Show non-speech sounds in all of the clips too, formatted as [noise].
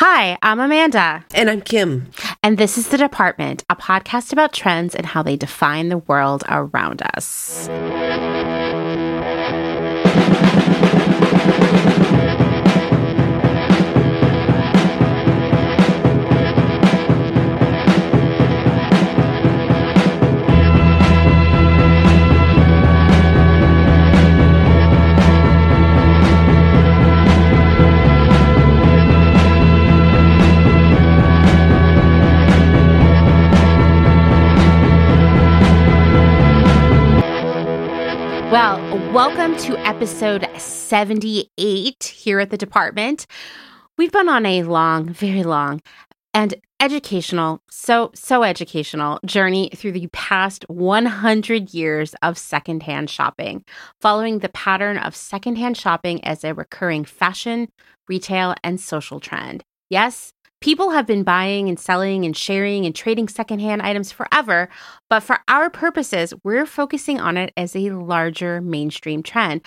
Hi, I'm Amanda. And I'm Kim. And this is The Department, a podcast about trends and how they define the world around us. Welcome to episode 78 here at the department. We've been on a long, very long, and educational, so, so educational journey through the past 100 years of secondhand shopping, following the pattern of secondhand shopping as a recurring fashion, retail, and social trend. Yes, People have been buying and selling and sharing and trading secondhand items forever, but for our purposes, we're focusing on it as a larger mainstream trend.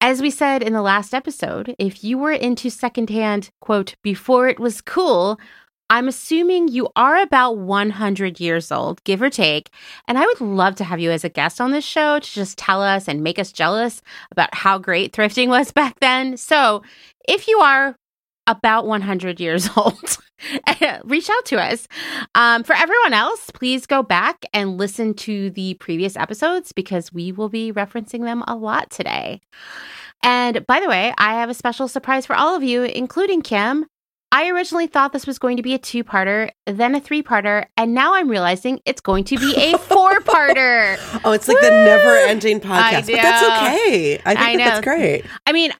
As we said in the last episode, if you were into secondhand, quote, before it was cool, I'm assuming you are about 100 years old, give or take. And I would love to have you as a guest on this show to just tell us and make us jealous about how great thrifting was [laughs] back then. So if you are about 100 years [laughs] old, [laughs] reach out to us. Um, for everyone else, please go back and listen to the previous episodes because we will be referencing them a lot today. And by the way, I have a special surprise for all of you, including Kim. I originally thought this was going to be a two parter, then a three parter, and now I'm realizing it's going to be a [laughs] four parter. oh, it's like Woo! the never ending podcast. But that's okay. I think I that that's great. I mean,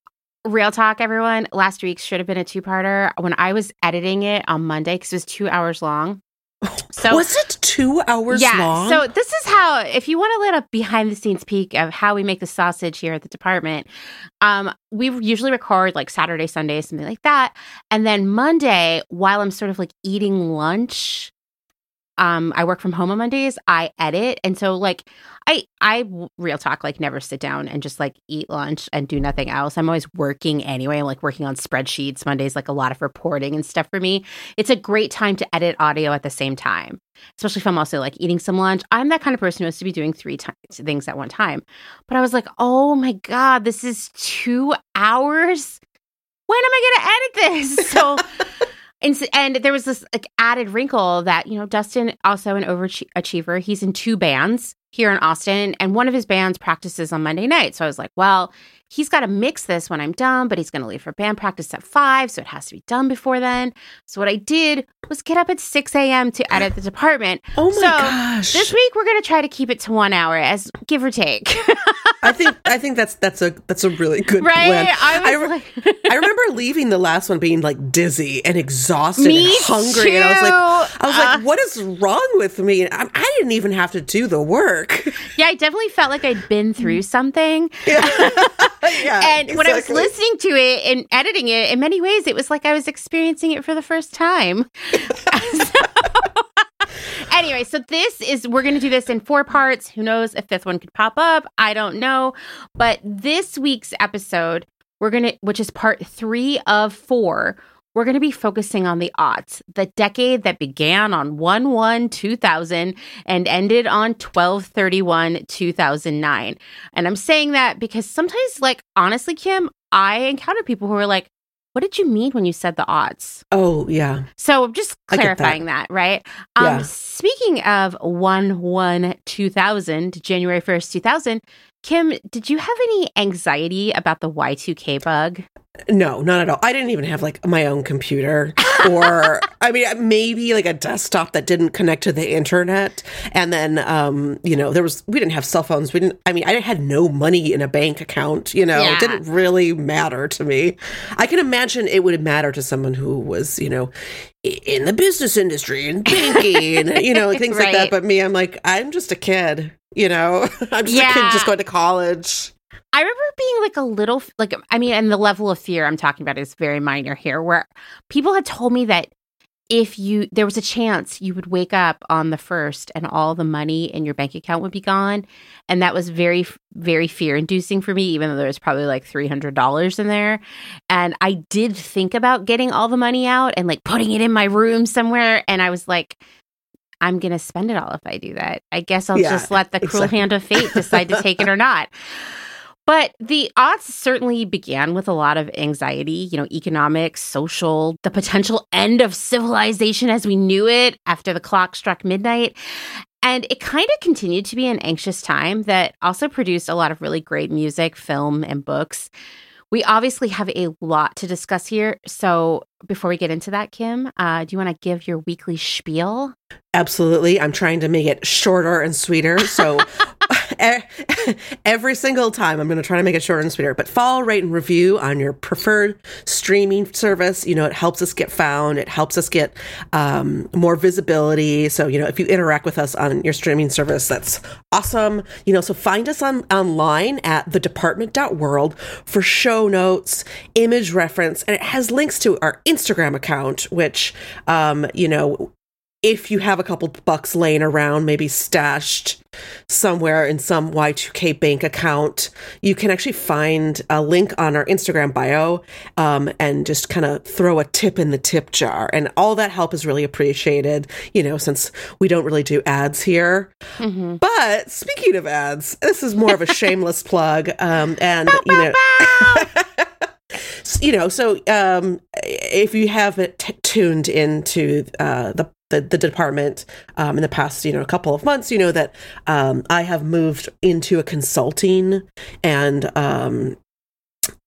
Real talk, everyone. Last week should have been a two parter. When I was editing it on Monday, because it was two hours long. [laughs] So was it two hours yeah, long? So this is how, if you want to let a behind the scenes peek of how we make the sausage here at the department, um, we usually record like Saturday, Sunday, something like that, and then Monday, while I'm sort of like eating lunch, um, I work from home on Mondays. I edit, and so like I I real talk like never sit down and just like eat lunch and do nothing else. I'm always working anyway. I'm like working on spreadsheets. Mondays like a lot of reporting and stuff for me. It's a great time to edit audio at the same time, especially if I'm also like eating some lunch. I'm that kind of person who has to be doing three t- things at one time. But I was like, oh my god, this is two hours. When am I going to edit this? [laughs] So. And, and there was this like added wrinkle that, you know, Dustin, also an overachiever, he's in two bands here in Austin, and one of his bands practices on Monday night. So I was like, well, he's got to mix this when I'm done, but he's going to leave for band practice at five. So it has to be done before then. So what I did was get up at 6 a.m. to edit the department. Oh my so gosh. This week we're going to try to keep it to one hour as give or take. [laughs] I think I think that's that's a that's a really good right? plan. I, I, re- like... I, remember leaving the last one being like dizzy and exhausted me and hungry, too. and I was like, I was uh, like, what is wrong with me? I, I, didn't even have to do the work. Yeah, I definitely felt like I'd been through something. Yeah. [laughs] [laughs] yeah and exactly. when I was listening to it and editing it, in many ways, it was like I was experiencing it for the first time. so, [laughs] anyway, so this is we're going to do this in four parts. Who knows if fifth one could pop up? I don't know. But this week's episode, we're going to which is part 3 of 4, we're going to be focusing on the aughts, the decade that began on 1 1 2000 and ended on 12 31 2009. And I'm saying that because sometimes, like, honestly, Kim, I encounter people who are like, what did you mean when you said the odds? Oh, yeah. So just clarifying that. that. right? Um, yeah. Speaking of 1 1 2000, January 1st, 2000, Kim, did you have any anxiety about the Y2K bug? No, not at all. I didn't even have like my own computer [laughs] or I mean maybe like a desktop that didn't connect to the internet and then um you know there was we didn't have cell phones. We didn't I mean I had no money in a bank account, you know. Yeah. It didn't really matter to me. I can imagine it would matter to someone who was, you know, in the business industry and banking and [laughs] you know things right. like that but me I'm like I'm just a kid, you know. [laughs] I'm just yeah. a kid just going to college. I remember being like a little like I mean, and the level of fear I'm talking about is very minor here, where people had told me that if you there was a chance you would wake up on the first and all the money in your bank account would be gone and that was very very fear inducing for me even though there was probably like $300 in there and i did think about getting all the money out and like putting it in my room somewhere and i was like i'm gonna spend it all if i do that i guess i'll Yeah, just let the cruel exactly. hand of fate decide to take it or not [laughs] but the aughts certainly began with a lot of anxiety, you know, economic, social, the potential end of civilization as we knew it after the clock struck midnight. And it kind of continued to be an anxious time that also produced a lot of really great music, film, and books. We obviously have a lot to discuss here. So before we get into that, Kim, uh, do you want to give your weekly spiel? Absolutely. I'm trying to make it shorter and sweeter. So [laughs] [laughs] every single time I'm going to try to make it shorter and sweeter. But follow, rate, and review on your preferred streaming service. You know, it helps us get found, it helps us get um, more visibility. So, you know, if you interact with us on your streaming service, that's awesome. You know, so find us on online at thedepartment.world for show notes, image reference, and it has links to our Instagram account, which, um, you know, if you have a couple bucks laying around, maybe stashed somewhere in some Y2K bank account, you can actually find a link on our Instagram bio um, and just kind of throw a tip in the tip jar. And all that help is really appreciated, you know, since we don't really do ads here. Mm-hmm. But speaking of ads, this is more of a [laughs] shameless plug. Um, and, you know, [laughs] you know, so um, if you haven't t- tuned into uh, the the, the department um, in the past, you know, a couple of months, you know that um, I have moved into a consulting and um,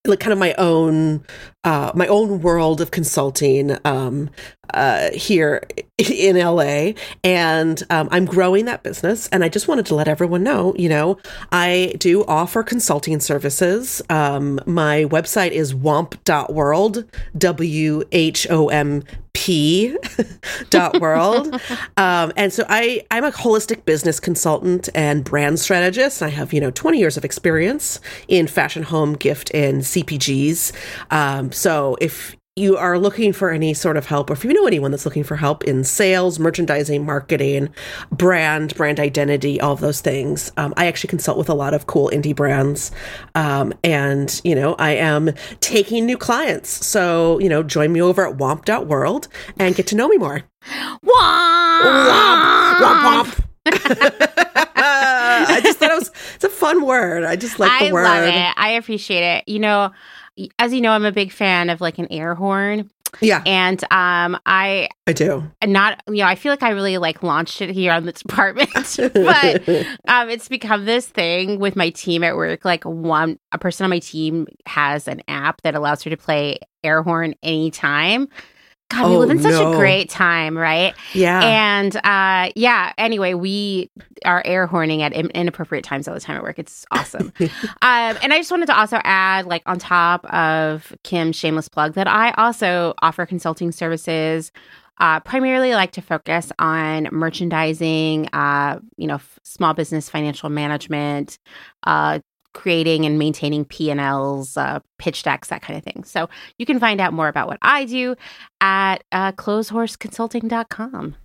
like kind of my own uh, my own world of consulting um, uh, here in LA, and um, I'm growing that business. And I just wanted to let everyone know, you know, I do offer consulting services. Um, my website is whomp.world, W H O M P dot world. [laughs] um, and so I, I'm a holistic business consultant and brand strategist. I have, you know, 20 years of experience in fashion, home, gift, and CPGs. Um, so if you are looking for any sort of help, or if you know anyone that's looking for help in sales, merchandising, marketing, brand, brand identity, all of those things, um, I actually consult with a lot of cool indie brands. Um, and, you know, I am taking new clients. So, you know, join me over at whomp.world and get to know me more. Womp, Womp, womp. [laughs] [laughs] I just thought it was, it's a fun word. I just like the I word. I love it. I appreciate it. You know, as you know, I'm a big fan of like an air horn, Yeah, and um, I I do. And not you know I feel like I really like launched it here on the department, [laughs] but um, it's become this thing with my team at work. Like one a person on my team has an app that allows her to play air horn anytime. God, we Oh, live in such no. a great time, right? yeah. And uh, yeah, anyway, we are air horning at in- inappropriate times all the time at work. It's awesome. [laughs] um, and I just wanted to also add, like, on top of Kim's shameless plug, that I also offer consulting services. Uh, primarily like to focus on merchandising, uh, you know, f- small business financial management, uh, creating and maintaining P&Ls, uh, pitch decks, that kind of thing. So you can find out more about what I do at uh, clotheshorseconsulting.com.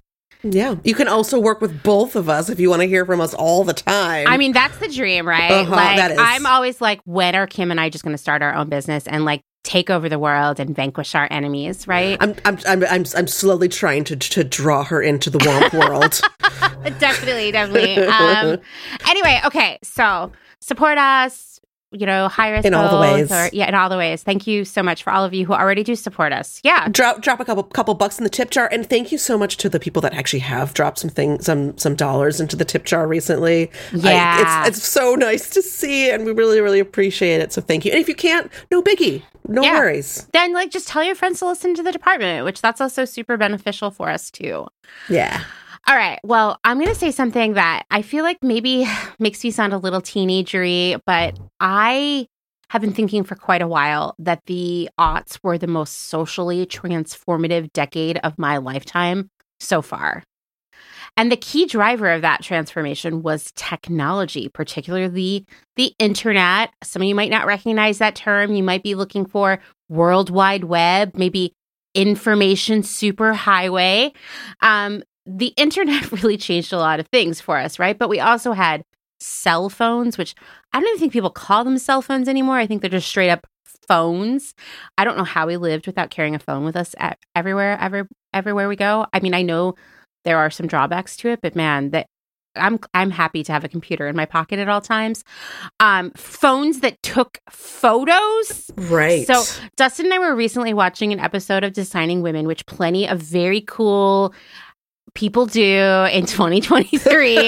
Yeah. You can also work with both of us if you want to hear from us all the time. I mean, that's the dream, right? Uh-huh, like, that is. I'm always like, when are Kim and I just going to start our own business and like take over the world and vanquish our enemies, right? I'm, I'm, I'm, I'm, I'm slowly trying to, to draw her into the womp world. [laughs] [laughs] definitely, definitely. Um, anyway, okay, so support us. You know, hire us In all the ways. Or, yeah, in all the ways. Thank you so much for all of you who already do support us. Yeah, drop, drop a couple, couple bucks in the tip jar, and thank you so much to the people that actually have dropped some things, some, some dollars into the tip jar recently. I- Yeah. it's, it's so nice to see, and we really, really appreciate it. So thank you. And if you can't, no biggie, no Yeah. worries. then like just tell your friends to listen to the department, which that's also super beneficial for us too. Yeah. All right. Well, I'm going to say something that I feel like maybe [sighs] makes me sound a little teenagery, but I have been thinking for quite a while that the aughts were the most socially transformative decade of my lifetime so far. And the key driver of that transformation was technology, particularly the internet. Some of you might not recognize that term. You might be looking for World Wide Web, maybe information superhighway. Um, the internet [laughs] really changed a lot of things for us, right? But we also had cell phones, which I don't even think people call them cell phones anymore. I think they're just straight up phones. I don't know how we lived without carrying a phone with us at everywhere, ever, everywhere we go. I mean, I know there are some drawbacks to it, but man, that I'm I'm happy to have a computer in my pocket at all times. Um, phones that took photos. Right. So Dustin and I were recently watching an episode of Designing Women, which plenty of very cool people do in [laughs] 2023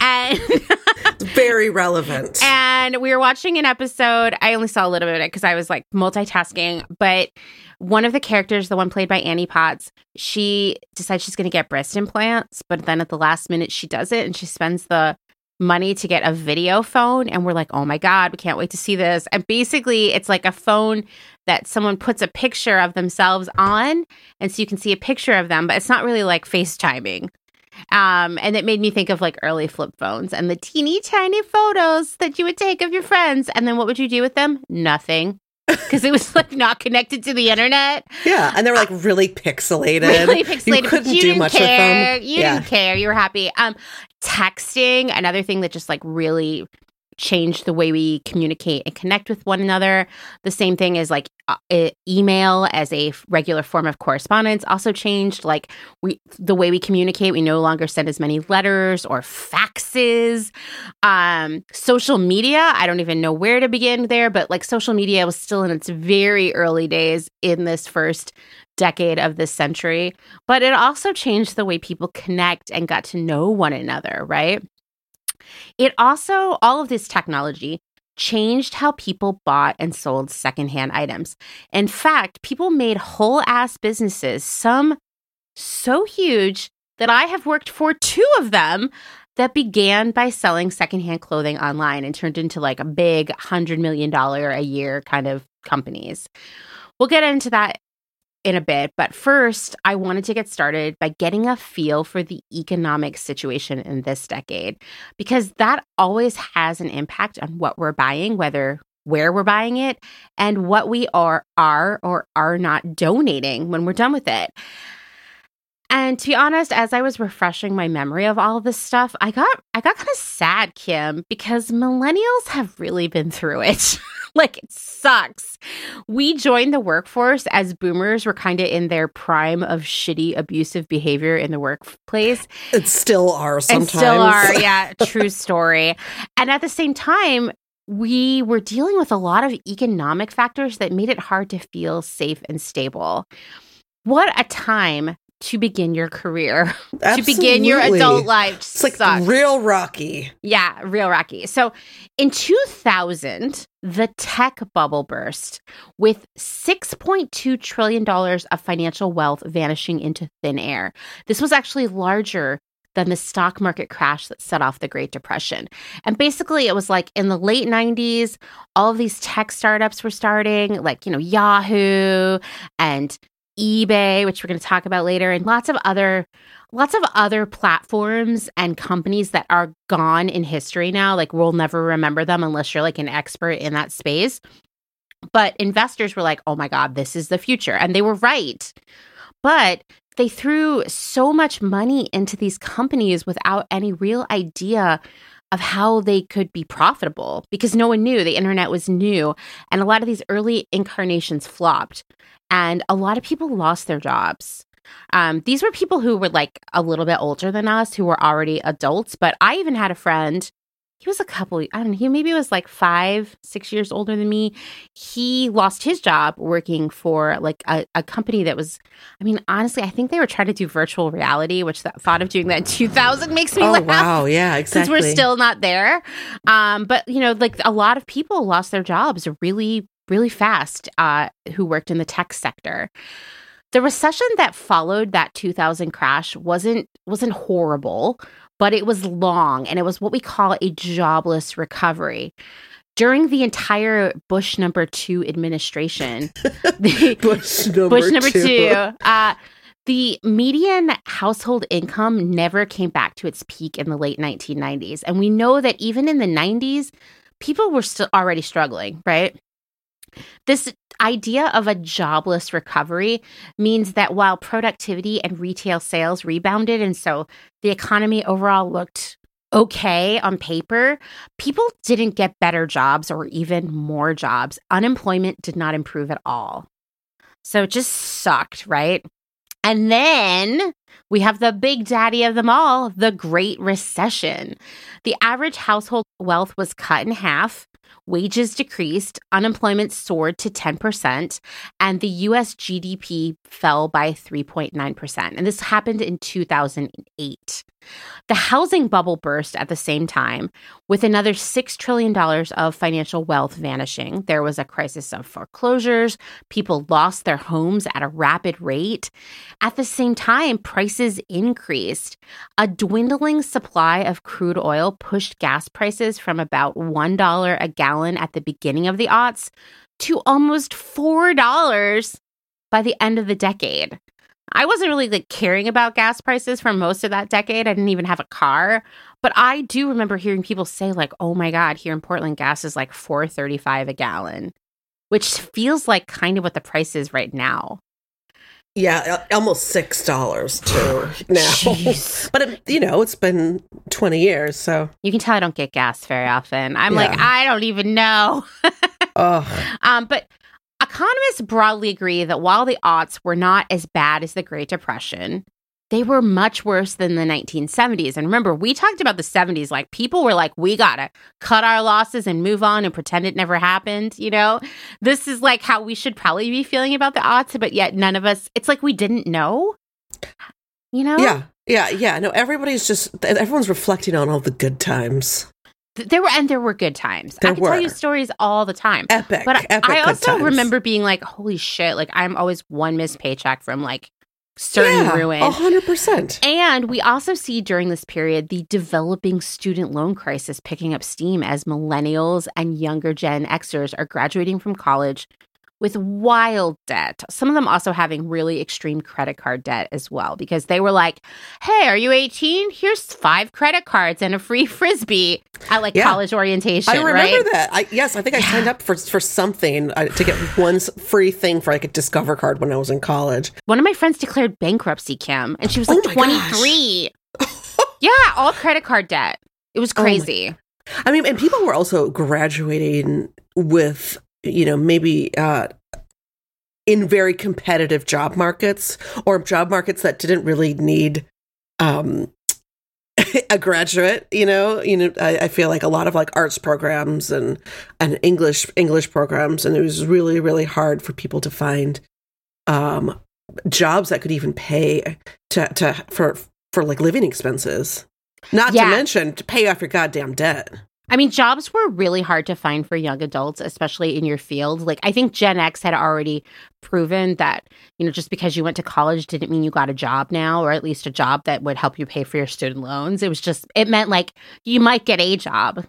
and it's [laughs] very relevant. And we were watching an episode i only saw a little bit of it because i was like multitasking but one of the characters the one played by annie potts she decides she's going to get breast implants but then at the last minute she does it and she spends the money to get a video phone and we're like oh my god we can't wait to see this. And basically it's like a phone that someone puts a picture of themselves on and so you can see a picture of them but it's not really like facetiming. Um, and it made me think of like early flip phones and the teeny tiny photos that you would take of your friends and then what would you do with them? Nothing [laughs] because it was like not connected to the internet. Yeah, and they were like really pixelated. Really pixelated. You couldn't you do didn't much care. with them. You yeah. didn't care. You were happy. Um, texting, another thing that just like really changed the way we communicate and connect with one another. The same thing is like uh, email as a regular form of correspondence also changed. Like we, the way we communicate, we no longer send as many letters or faxes. Um, social media, I don't even know where to begin there, but like social media was still in its very early days in this first decade of this century, but it also changed the way people connect and got to know one another, right? It also, all of this technology changed how people bought and sold secondhand items. In fact, people made whole ass businesses, some so huge that I have worked for two of them that began by selling secondhand clothing online and turned into like a big $100 million a year kind of companies. We'll get into that in a bit, but first, I wanted to get started by getting a feel for the economic situation in this decade because that always has an impact on what we're buying, whether where we're buying it and what we are are or are not donating when we're done with it. And to be honest, as I was refreshing my memory of all of this stuff, I got I got kind of sad, Kim, because millennials have really been through it. [laughs] like it sucks. We joined the workforce as boomers were kind of in their prime of shitty abusive behavior in the workplace. It still are sometimes. And still are, [laughs] yeah, true story. And at the same time, we were dealing with a lot of economic factors that made it hard to feel safe and stable. What a time to begin your career, [laughs] to begin your adult life. It's like sucks. real rocky. Yeah, real rocky. So in 2000, the tech bubble burst with $6.2 trillion of financial wealth vanishing into thin air. This was actually larger than the stock market crash that set off the Great Depression. And basically, it was like in the late 90s, all of these tech startups were starting, like, you know, Yahoo and eBay, which we're going to talk about later, and lots of other lots of other platforms and companies that are gone in history now. Like we'll never remember them unless you're like an expert in that space. But investors were like, "Oh my god, this is the future." And they were right. But they threw so much money into these companies without any real idea of how they could be profitable because no one knew the internet was new and a lot of these early incarnations flopped and a lot of people lost their jobs. Um, these were people who were like a little bit older than us, who were already adults. But I even had a friend. He was a couple. I don't know. He maybe was like five, six years older than me. He lost his job working for like a, a company that was. I mean, honestly, I think they were trying to do virtual reality, which that thought of doing that in 2000 makes me Oh laugh wow, yeah, [laughs] exactly. since we're still not there. Um, but you know, like a lot of people lost their jobs really, really fast uh, who worked in the tech sector. The recession that followed that 2000 crash wasn't wasn't horrible, but it was long and it was what we call a jobless recovery. During the entire Bush number 2 administration, [laughs] the, Bush number, Bush number two. two. Uh, the median household income never came back to its peak in the late 1990s. And we know that even in the 90s, people were still already struggling, right? This idea of a jobless recovery means that while productivity and retail sales rebounded, and so the economy overall looked okay on paper, people didn't get better jobs or even more jobs. Unemployment did not improve at all. So it just sucked, right? And then we have the big daddy of them all, the Great Recession. The average household wealth was cut in half, wages decreased, unemployment soared to 10%, and the US GDP fell by 3.9%. And this happened in 2008. The housing bubble burst at the same time, with another $6 trillion of financial wealth vanishing. There was a crisis of foreclosures, people lost their homes at a rapid rate. At the same time, prices increased. A dwindling supply of crude oil pushed gas prices from about $1 a gallon at the beginning of the aughts to almost $4 by the end of the decade. I wasn't really like caring about gas prices for most of that decade. I didn't even have a car, but I do remember hearing people say like, "Oh my god, here in Portland gas is like 4.35 a gallon." Which feels like kind of what the price is right now. Yeah, almost six dollars too [sighs] now. [laughs] but it, you know, it's been twenty years, so you can tell I don't get gas very often. I'm yeah. like, I don't even know. [laughs] oh. Um, but Economists broadly agree that while the aughts were not as bad as the Great Depression, they were much worse than the 1970s. And remember, we talked about the 70s like people were like, we gotta cut our losses and move on and pretend it never happened. You know, this is like how we should probably be feeling about the odds, but yet none of us, it's like we didn't know. You know? Yeah. Yeah. Yeah. No, everybody's just, everyone's reflecting on all the good times. There were and there were good times. There I can were. tell you stories all the time. Epic. But epic I also remember being like, holy shit, like I'm always one missed paycheck from like certain yeah, ruin. hundred percent. And we also see during this period the developing student loan crisis picking up steam as millennials and younger Gen Xers are graduating from college with wild debt. Some of them also having really extreme credit card debt as well, because they were like, hey, are you 18? Here's five credit cards and a free [laughs] frisbee at like yeah. college orientation. I remember right? that. I, yes, I think I yeah. signed up for, for something uh, to get one free thing for like a Discover card when I was in college. One of my friends declared bankruptcy, Kim, and she was like oh 23. [laughs] yeah, all credit card debt. It was oh crazy. Oh I mean, and people were also graduating with you know, maybe uh, in very competitive job markets or job markets that didn't really need um, [laughs] a graduate. You know, you know, I, I, feel like a lot of like arts programs and and English English programs, and it was really really hard for people to find um, jobs that could even pay to to for for like living expenses. Not yeah. to mention to pay off your goddamn debt. I mean, jobs were really hard to find for young adults, especially in your field. Like, I think Gen X had already proven that, you know, just because you went to college didn't mean you got a job now, or at least a job that would help you pay for your student loans. It was just, it meant like you might get a job,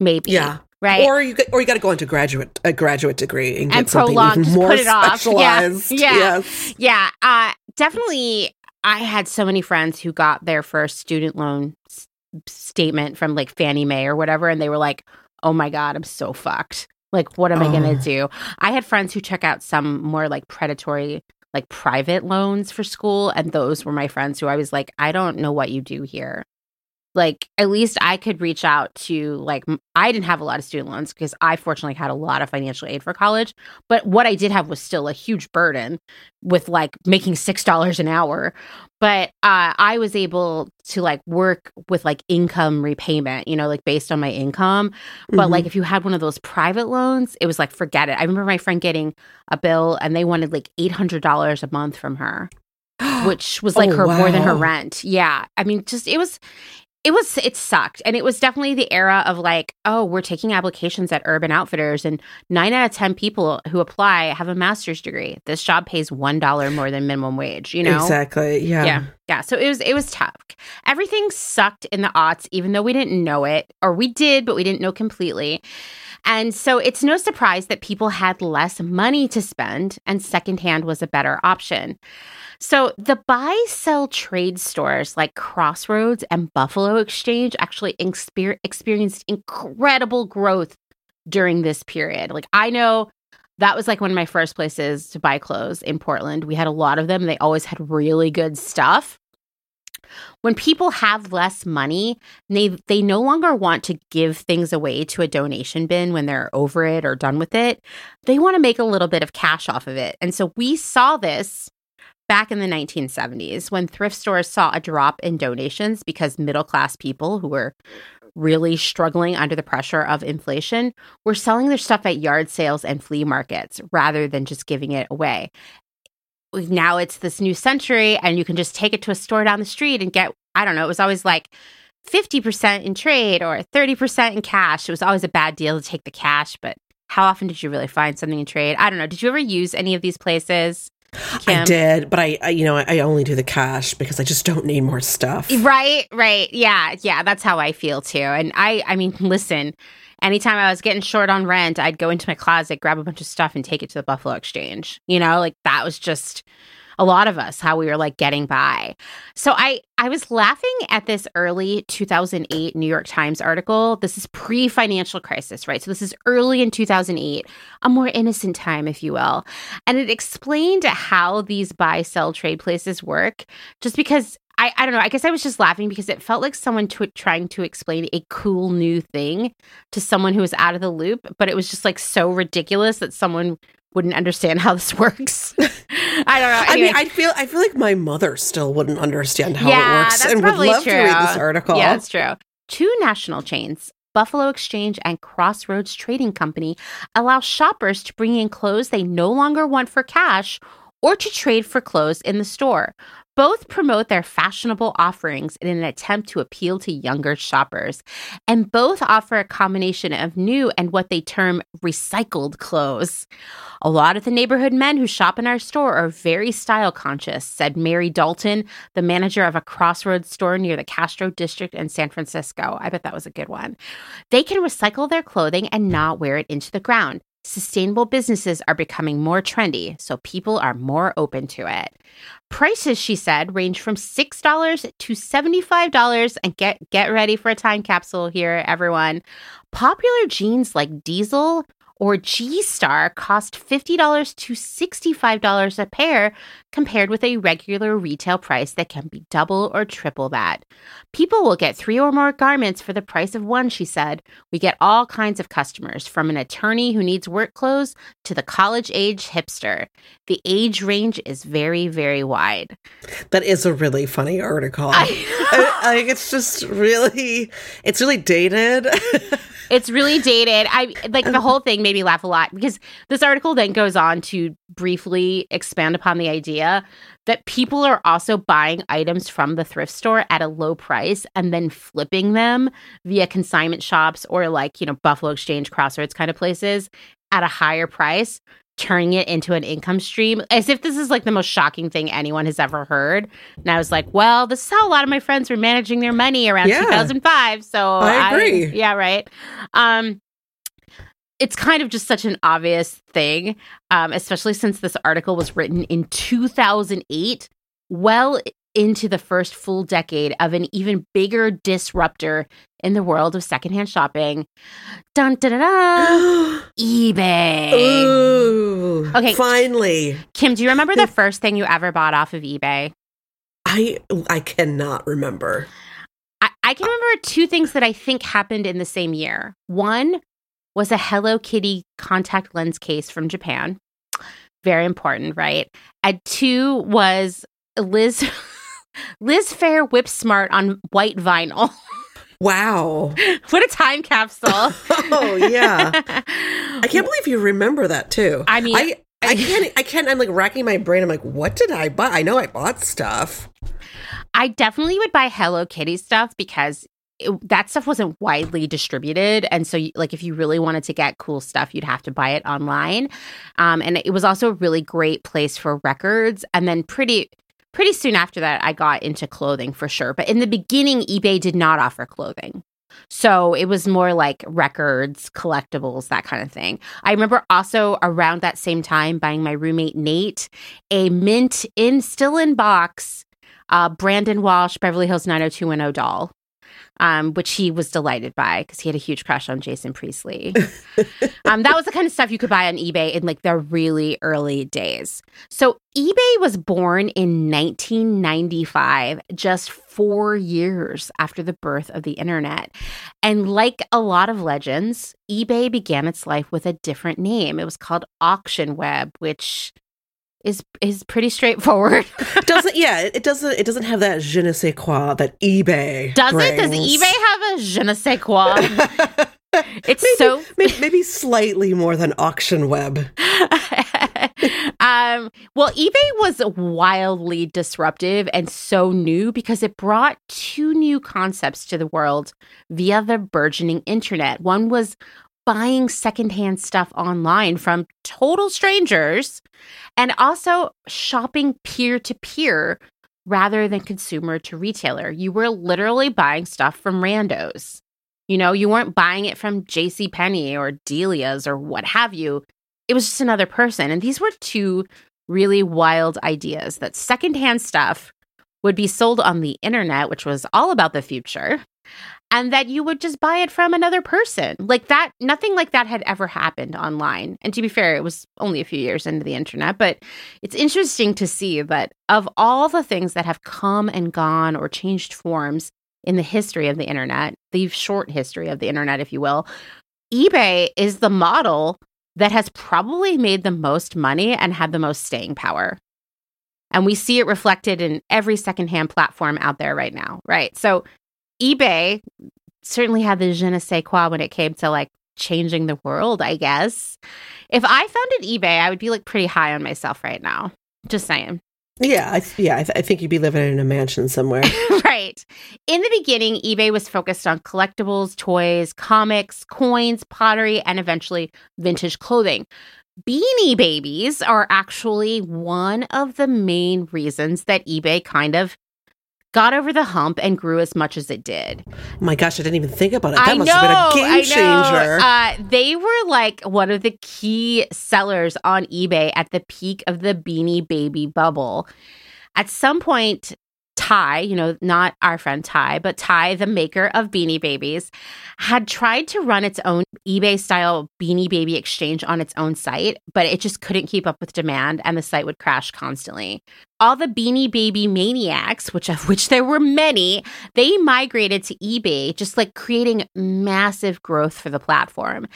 maybe. Yeah. Right. Or you get, or you got to go into graduate a graduate degree and get and something prolong, even more put it specialized. Off. Yeah. Yeah. Yes. yeah. Uh, definitely. I had so many friends who got their first student loan statement from like Fannie Mae or whatever, and they were like, "Oh my god, I'm so fucked. Like, what am oh. I gonna do?" I had friends who check out some more like predatory, like private loans for school, and those were my friends who I was like, "I don't know what you do here." Like at least I could reach out to like I didn't have a lot of student loans because I fortunately had a lot of financial aid for college, but what I did have was still a huge burden with like making six dollars an hour. But uh, I was able to like work with like income repayment, you know, like based on my income. But mm-hmm. like if you had one of those private loans, it was like forget it. I remember my friend getting a bill and they wanted like eight hundred dollars a month from her [gasps] which was like oh, her wow. more than her rent. Yeah. I mean, just it was it was it sucked. And it was definitely the era of like oh we're taking applications at urban outfitters and 9 out of 10 people who apply have a master's degree. This job pays $1 more than minimum wage you know? Exactly. Yeah. Yeah. Yeah. So it was it was tough. Everything sucked in the aughts even though we didn't know it or we did but we didn't know completely. And so it's no surprise that people had less money to spend and secondhand was a better option so the buy sell trade stores like Crossroads and Buffalo Exchange actually exper- experienced incredible growth during this period. Like I know that was like one of my first places to buy clothes in Portland. We had a lot of them. They always had really good stuff. When people have less money, they they no longer want to give things away to a donation bin when they're over it or done with it. They want to make a little bit of cash off of it. And so we saw this back in the 1970s when thrift stores saw a drop in donations because middle class people who were really struggling under the pressure of inflation were selling their stuff at yard sales and flea markets rather than just giving it away. Now it's this new century, and you can just take it to a store down the street and get, I don't know, it was always like 50% in trade or 30% in cash. It was always a bad deal to take the cash, but how often did you really find something in trade? I don't know. Did you ever use any of these places? Kim? I did, but I, I, you know, I only do the cash because I just don't need more stuff. Right, right. Yeah, yeah, that's how I feel too. And I I mean, listen, anytime I was getting short on rent, I'd go into my closet, grab a bunch of stuff and take it to the Buffalo Exchange. You know, like that was just a lot of us how we were like getting by. So I I was laughing at this early 2008 New York Times article. This is pre-financial crisis, right? So this is early in 2008, a more innocent time if you will. And it explained how these buy sell trade places work just because I, I don't know. I guess I was just laughing because it felt like someone t- trying to explain a cool new thing to someone who was out of the loop, but it was just like so ridiculous that someone wouldn't understand how this [laughs] works. I don't know. Anyway. I mean, I feel I feel like my mother still wouldn't understand how yeah, it works and would love true. to read this article. Yeah, that's true. Two national chains, Buffalo Exchange and Crossroads Trading Company, allow shoppers to bring in clothes they no longer want for cash or to trade for clothes in the store. Both promote their fashionable offerings in an attempt to appeal to younger shoppers, and both offer a combination of new and what they term recycled clothes. A lot of the neighborhood men who shop in our store are very style conscious, said Mary Dalton, the manager of a crossroads store near the Castro district in San Francisco. I bet that was a good one. They can recycle their clothing and not wear it into the ground. Sustainable businesses are becoming more trendy, so people are more open to it. Prices, she said, range from $6 to $75 and get get ready for a time capsule here everyone. Popular jeans like Diesel or G Star cost $50 to $65 a pair compared with a regular retail price that can be double or triple that. People will get three or more garments for the price of one, she said. We get all kinds of customers, from an attorney who needs work clothes to the college age hipster. The age range is very, very wide. That is a really funny article. I, [laughs] I, it's just really, it's really dated. [laughs] it's really dated. I like the whole thing made me laugh a lot because this article then goes on to briefly expand upon the idea that people are also buying items from the thrift store at a low price and then flipping them via consignment shops or like, you know, Buffalo Exchange, Crossroads kind of places at a higher price turning it into an income stream as if this is like the most shocking thing anyone has ever heard. And I was like, well, this is how a lot of my friends were managing their money around yeah. 2005. So I agree. I, yeah, right. Um, it's kind of just such an obvious thing, um, especially since this article was written in 2008, well into the first full decade of an even bigger disruptor in the world of secondhand shopping. Dun dun dun, dun [gasps] eBay. Ooh, okay, finally. Kim, do you remember the first thing you ever bought off of eBay? I I cannot remember. I, I can remember two things that I think happened in the same year. One was a Hello Kitty contact lens case from Japan. Very important, right? And two was Liz [laughs] Liz Phair Whip Smart on white vinyl. Wow. [laughs] what a time capsule. [laughs] oh yeah. [laughs] I can't believe you remember that too. I mean I I can't I can't I'm like racking my brain. I'm like, what did I buy? I know I bought stuff. I definitely would buy Hello Kitty stuff because it, that stuff wasn't widely distributed and so like if you really wanted to get cool stuff you'd have to buy it online um, and it was also a really great place for records and then pretty pretty soon after that i got into clothing for sure but in the beginning ebay did not offer clothing so it was more like records, collectibles, that kind of thing. I remember also around that same time buying my roommate Nate a mint in still in box uh, Brandon Walsh Beverly Hills 90210 doll um, which he was delighted by because he had a huge crush on Jason Priestley. [laughs] um, that was the kind of stuff you could buy on eBay in like the really early days. So eBay was born in 1995, just four years after the birth of the internet. And like a lot of legends, eBay began its life with a different name. It was called Auction Web, which is is pretty straightforward. [laughs] doesn't yeah, it doesn't it doesn't have that je ne sais quoi that eBay Does brings. it? Does eBay have a je ne sais quoi? [laughs] it's maybe, so maybe, maybe slightly more than auction web. [laughs] um, well, eBay was wildly disruptive and so new because it brought two new concepts to the world via the burgeoning internet. One was buying secondhand stuff online from total strangers and also shopping peer to peer rather than consumer to retailer. You were literally buying stuff from randos. You know, you weren't buying it from J.C. Penney or Delia's or what have you. It was just another person. And these were two really wild ideas that secondhand stuff would be sold on the internet, which was all about the future, and that you would just buy it from another person. Like that, nothing like that had ever happened online. And to be fair, it was only a few years into the internet, but it's interesting to see that of all the things that have come and gone or changed forms in the history of the internet, the short history of the internet, if you will, eBay is the model that has probably made the most money and had the most staying power. And we see it reflected in every secondhand platform out there right now, right? So eBay certainly had the je ne sais quoi when it came to like changing the world, I guess. If I founded eBay, I would be like pretty high on myself right now. Just saying. Yeah, I, yeah, I, th- I think you'd be living in a mansion somewhere. [laughs] right. In the beginning, eBay was focused on collectibles, toys, comics, coins, pottery, and eventually vintage clothing. Beanie Babies are actually one of the main reasons that eBay kind of got over the hump and grew as much as it did. My gosh, I didn't even think about it. That I must know, have been a game changer. Uh, they were like one of the key sellers on eBay at the peak of the Beanie Baby bubble. At some point, Ty, you know, not our friend Ty, but Ty, the maker of Beanie Babies, had tried to run its own eBay style Beanie Baby exchange on its own site, but it just couldn't keep up with demand and the site would crash constantly. All the Beanie Baby maniacs, which of which there were many, they migrated to eBay, just like creating massive growth for the platform.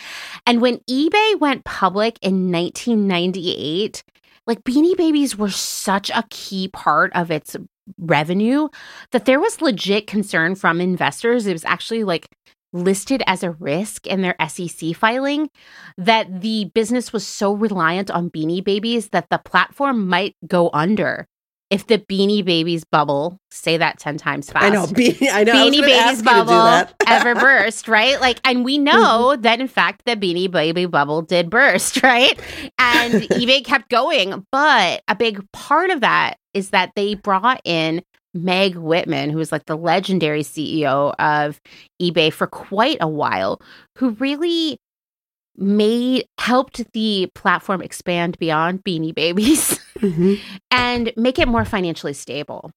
And when eBay went public in 1998, like Beanie Babies were such a key part of its revenue that there was legit concern from investors. It was actually like listed as a risk in their SEC filing that the business was so reliant on Beanie Babies that the platform might go under if the Beanie Babies bubble, say that 10 times fast. I know. [laughs] Be- I know. Beanie Babies ask you to do bubble [laughs] ever burst, right? Like, and we mm-hmm. know that in fact the Beanie Baby bubble did burst, [laughs] right? And eBay kept going, but a big part of that is that they brought in Meg Whitman, who was like the legendary CEO of eBay for quite a while, who really made helped the platform expand beyond Beanie Babies [laughs] Mhm. and make it more financially stable.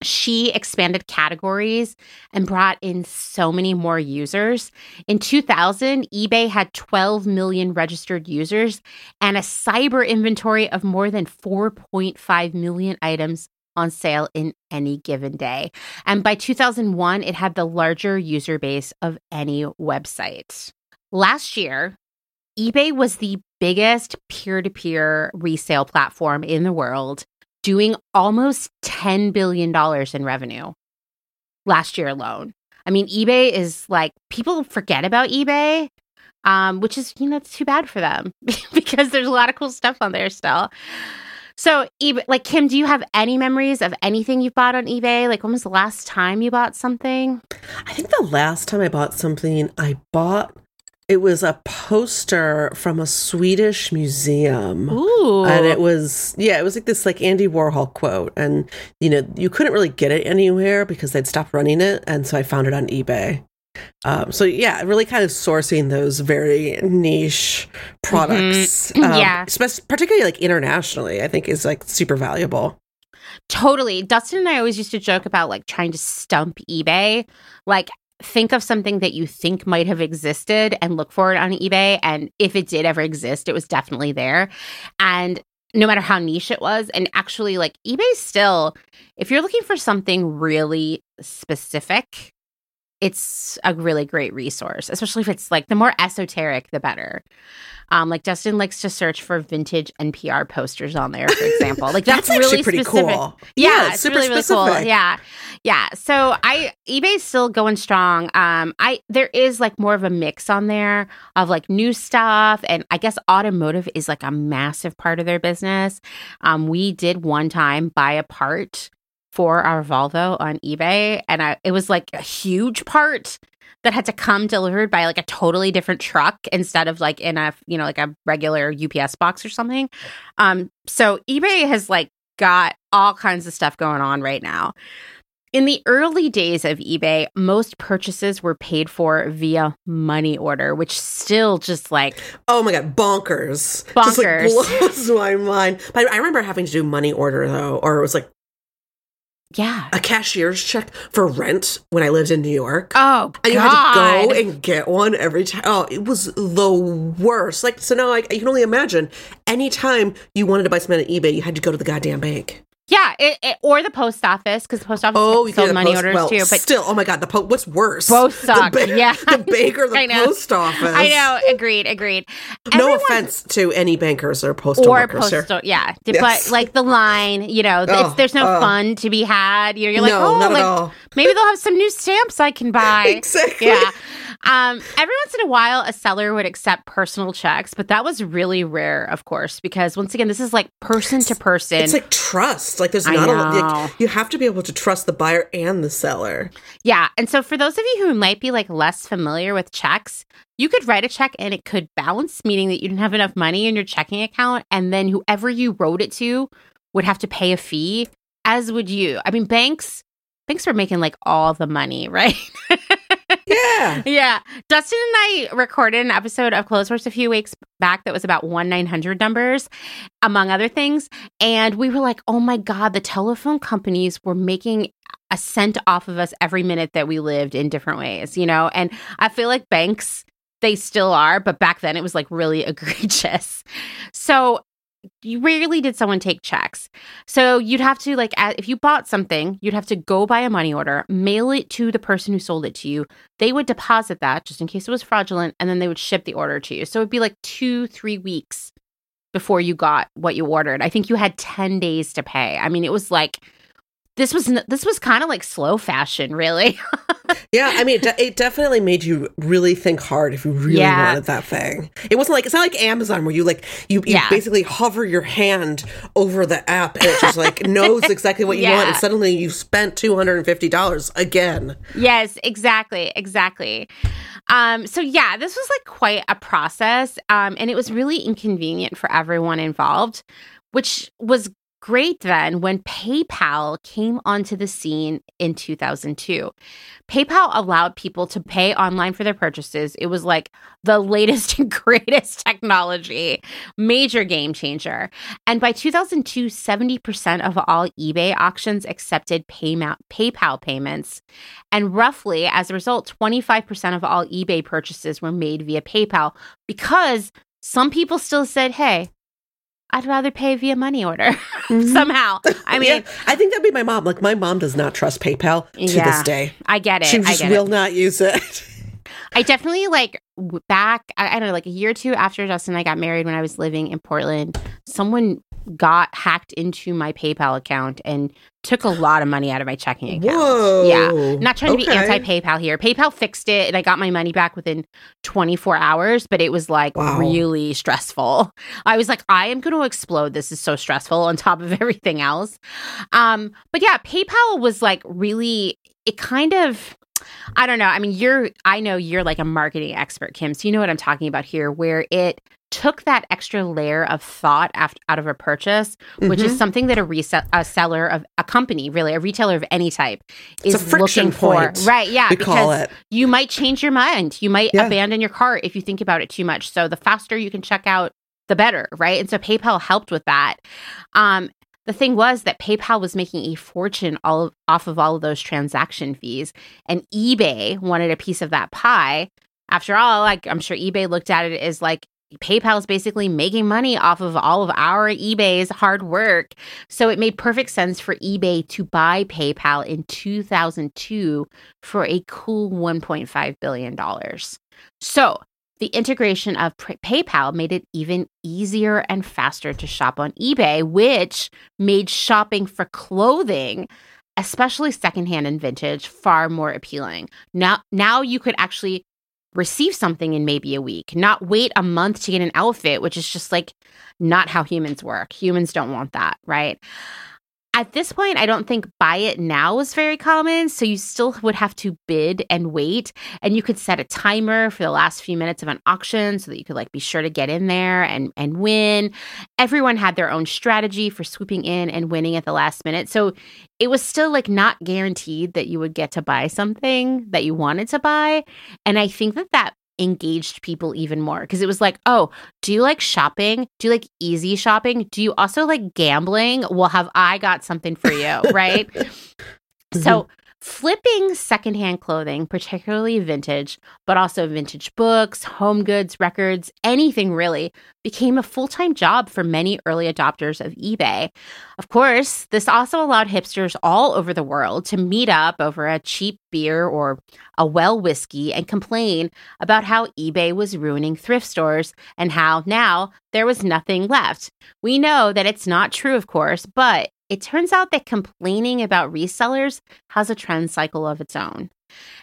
She expanded categories and brought in so many more users. In 2000, eBay had 12 million registered users and a cyber inventory of more than 4.5 million items on sale in any given day. And by 2001, it had the larger user base of any website. Last year, eBay was the biggest peer to peer resale platform in the world, doing almost $10 billion in revenue last year alone. I mean, eBay is like, people forget about eBay, um, which is, you know, it's too bad for them [laughs] because there's a lot of cool stuff on there still. So, eBay, like, Kim, do you have any memories of anything you bought on eBay? Like, when was the last time you bought something? I think the last time I bought something, I bought it was a poster from a Swedish museum. Ooh. And it was, yeah, it was like this like Andy Warhol quote. And, you know, you couldn't really get it anywhere because they'd stopped running it. And so I found it on eBay. Um, so yeah, really kind of sourcing those very niche products. Mhm. [clears throat] um, Yeah. particularly like internationally, I think is like super valuable. Totally. Dustin and I always used to joke about like trying to stump eBay. Like, think of something that you think might have existed and look for it on eBay. And if it did ever exist, it was definitely there. And no matter how niche it was, and actually, like eBay still, if you're looking for something really specific, it's a really great resource, especially if it's like the more esoteric, the better. Um, like Justin likes to search for vintage NPR posters on there, for example. Like [laughs] that's, That's really actually pretty specific. cool. Yeah, Yeah, it's it's super really really cool. specific. Yeah, yeah. So I eBay's still going strong. Um, I there is like more of a mix on there of like new stuff, and I guess automotive is like a massive part of their business. Um, we did one time buy a part for our Volvo on eBay, and I, it was like a huge part that had to come delivered by like a totally different truck instead of like in a you know like a regular UPS box or something. Um, so eBay has like got all kinds of stuff going on right now. In the early days of eBay, most purchases were paid for via money order, which still just like Oh my god, bonkers! Just like Bonkers. blows [laughs] my mind. But I remember having to do money order though, or it was like yeah. a cashier's check for rent when I lived in New York. Oh And you had to God. go and get one every time. Oh, it was the worst. Like, so now I, you can only imagine. Anytime you wanted to buy something on eBay, you had to go to the goddamn bank. Yeah, it, it- or the post office because the post office Oh, you sold money post- orders well, too. But still, oh my god, the po- what's worse? Both suck, The [laughs] yeah. the bank or the [laughs] post office. I know, agreed, agreed. No offense to any bankers or postal or workers here. postal, yeah. Yes. But like the line, you know, Oh, there's no uh, fun to be had. You know, you're like, no, oh, like maybe they'll have some new stamps I can buy. [laughs] Exactly. Yeah. Um, every once in a while, a seller would accept personal checks, but that was really rare, of course, because once again, this is like person to person. It's like trust. Like there's not a lot. Like, you have to be able to trust the buyer and the seller. Yeah. And so for those of you who might be like less familiar with checks, you could write a check and it could bounce, meaning that you didn't have enough money in your checking account. And then whoever you wrote it to would have to pay a fee, as would you. I mean, banks, banks were making like all the money, [laughs] right? Yeah. [laughs] yeah. Dustin and I recorded an episode of Clothes Horse a few weeks back that was about 1 900 numbers, among other things. And we were like, oh my God, the telephone companies were making a cent off of us every minute that we lived in different ways, you know? And I feel like banks, they still are, but back then it was like really [laughs] egregious. So rarely did someone take checks. So you'd have to like if you bought something, you'd have to go buy a money order, mail it to the person who sold it to you. They would deposit that just in case it was fraudulent, and then they would ship the order to you. So it'd be like two, three weeks before you got what you ordered. I think you had ten days to pay. I mean, it was like this was this was kind of like slow fashion, really. [laughs] Yeah. I mean, it, de- it definitely made you really think hard if you really Yeah. wanted that thing. It wasn't like it's not like Amazon where you like you, you Yeah. basically hover your hand over the app and it just like [laughs] knows exactly what you want, and suddenly you've spent two hundred and fifty dollars again. Yes, exactly, exactly. Um, so yeah, this was like quite a process, um, and it was really inconvenient for everyone involved, which was great then when PayPal came onto the scene in 2002. PayPal allowed people to pay online for their purchases. It was like the latest [laughs] and greatest technology, major game changer. And by 2002, 70% of all eBay auctions accepted PayPal payments. And roughly, as a result, 25% of all eBay purchases were made via PayPal because some people still said, hey, I'd rather pay via money order [laughs] mm-hmm. somehow. I [laughs] mean, Yeah, I think that'd be my mom. Like my mom does not trust PayPal to Yeah. this day. I get it. She just will it. not use it. I definitely like back, I, I don't know, like a year or two after Justin and I got married when I was living in Portland, someone got hacked into my PayPal account and took a lot of money out of my checking account. Whoa. Yeah. Not trying to be anti PayPal here. PayPal fixed it and I got my money back within 24 hours, but it was like Wow. really stressful. I was like, I am going to explode. This is so stressful on top of [laughs] everything else. Um, but yeah, PayPal was like really, it kind of, I don't know. I mean, you're, I know you're like a marketing expert, Kim. So you know what I'm talking about here, where it took that extra layer of thought after, out of a purchase, which is Mhm. something that a, resell, a seller of a company, really, a retailer of any type, is a friction looking for. point, Right. Yeah. we call because it. you might change your mind. You might Yeah. abandon your cart if you think about it too much. So the faster you can check out, the better, right? And so PayPal helped with that. Um, the thing was that PayPal was making a fortune all of, off of all of those transaction fees, and eBay wanted a piece of that pie. After all, like I'm sure eBay looked at it as like PayPal is basically making money off of all of our eBay's hard work. So it made perfect sense for eBay to buy PayPal in 2002 for a cool $1.5 billion. So the integration of PayPal made it even easier and faster to shop on eBay, which made shopping for clothing especially secondhand and vintage far more appealing. Now now you could actually receive something in maybe a week, not wait a month to get an outfit, which is just like not how humans work. Humans don't want that, right? At this point, I don't think buy it now is very common. So you still would have to bid and wait. And you could set a timer for the last few minutes of an auction so that you could like be sure to get in there and, and win. Everyone had their own strategy for swooping in and winning at the last minute. So it was still like not guaranteed that you would get to buy something that you wanted to buy. And I think that that engaged people even more because it was like, oh, do you like shopping? Do you like easy shopping? Do you also like gambling? Well, have I got something for you? [laughs] right. Mm-hmm. So Flipping secondhand clothing, particularly vintage, but also vintage books, home goods, records, anything really, became a full time job for many early adopters of eBay. Of course, this also allowed hipsters all over the world to meet up over a cheap beer or a well whiskey and complain about how eBay was ruining thrift stores and how now there was nothing left. We know that it's not true, of course, but it turns out that complaining about resellers has a trend cycle of its own.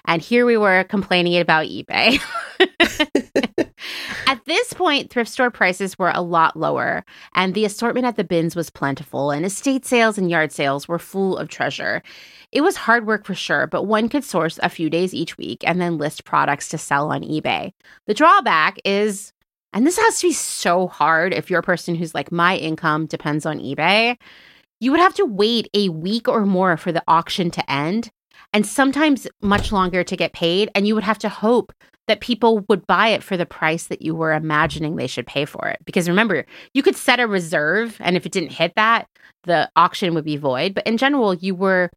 And here we were complaining about eBay. [laughs] at this point, thrift store prices were a lot lower, and the assortment at the bins was plentiful, and estate sales and yard sales were full of treasure. It was hard work for sure, but one could source a few days each week and then list products to sell on eBay. The drawback is, and this has to be so hard if you're a person who's like, my income depends on eBay you would have to wait a week or more for the auction to end and sometimes much longer to get paid. And you would have to hope that people would buy it for the price that you were imagining they should pay for it. Because remember, you could set a reserve, and if it didn't hit that, the auction would be void. But in general, you were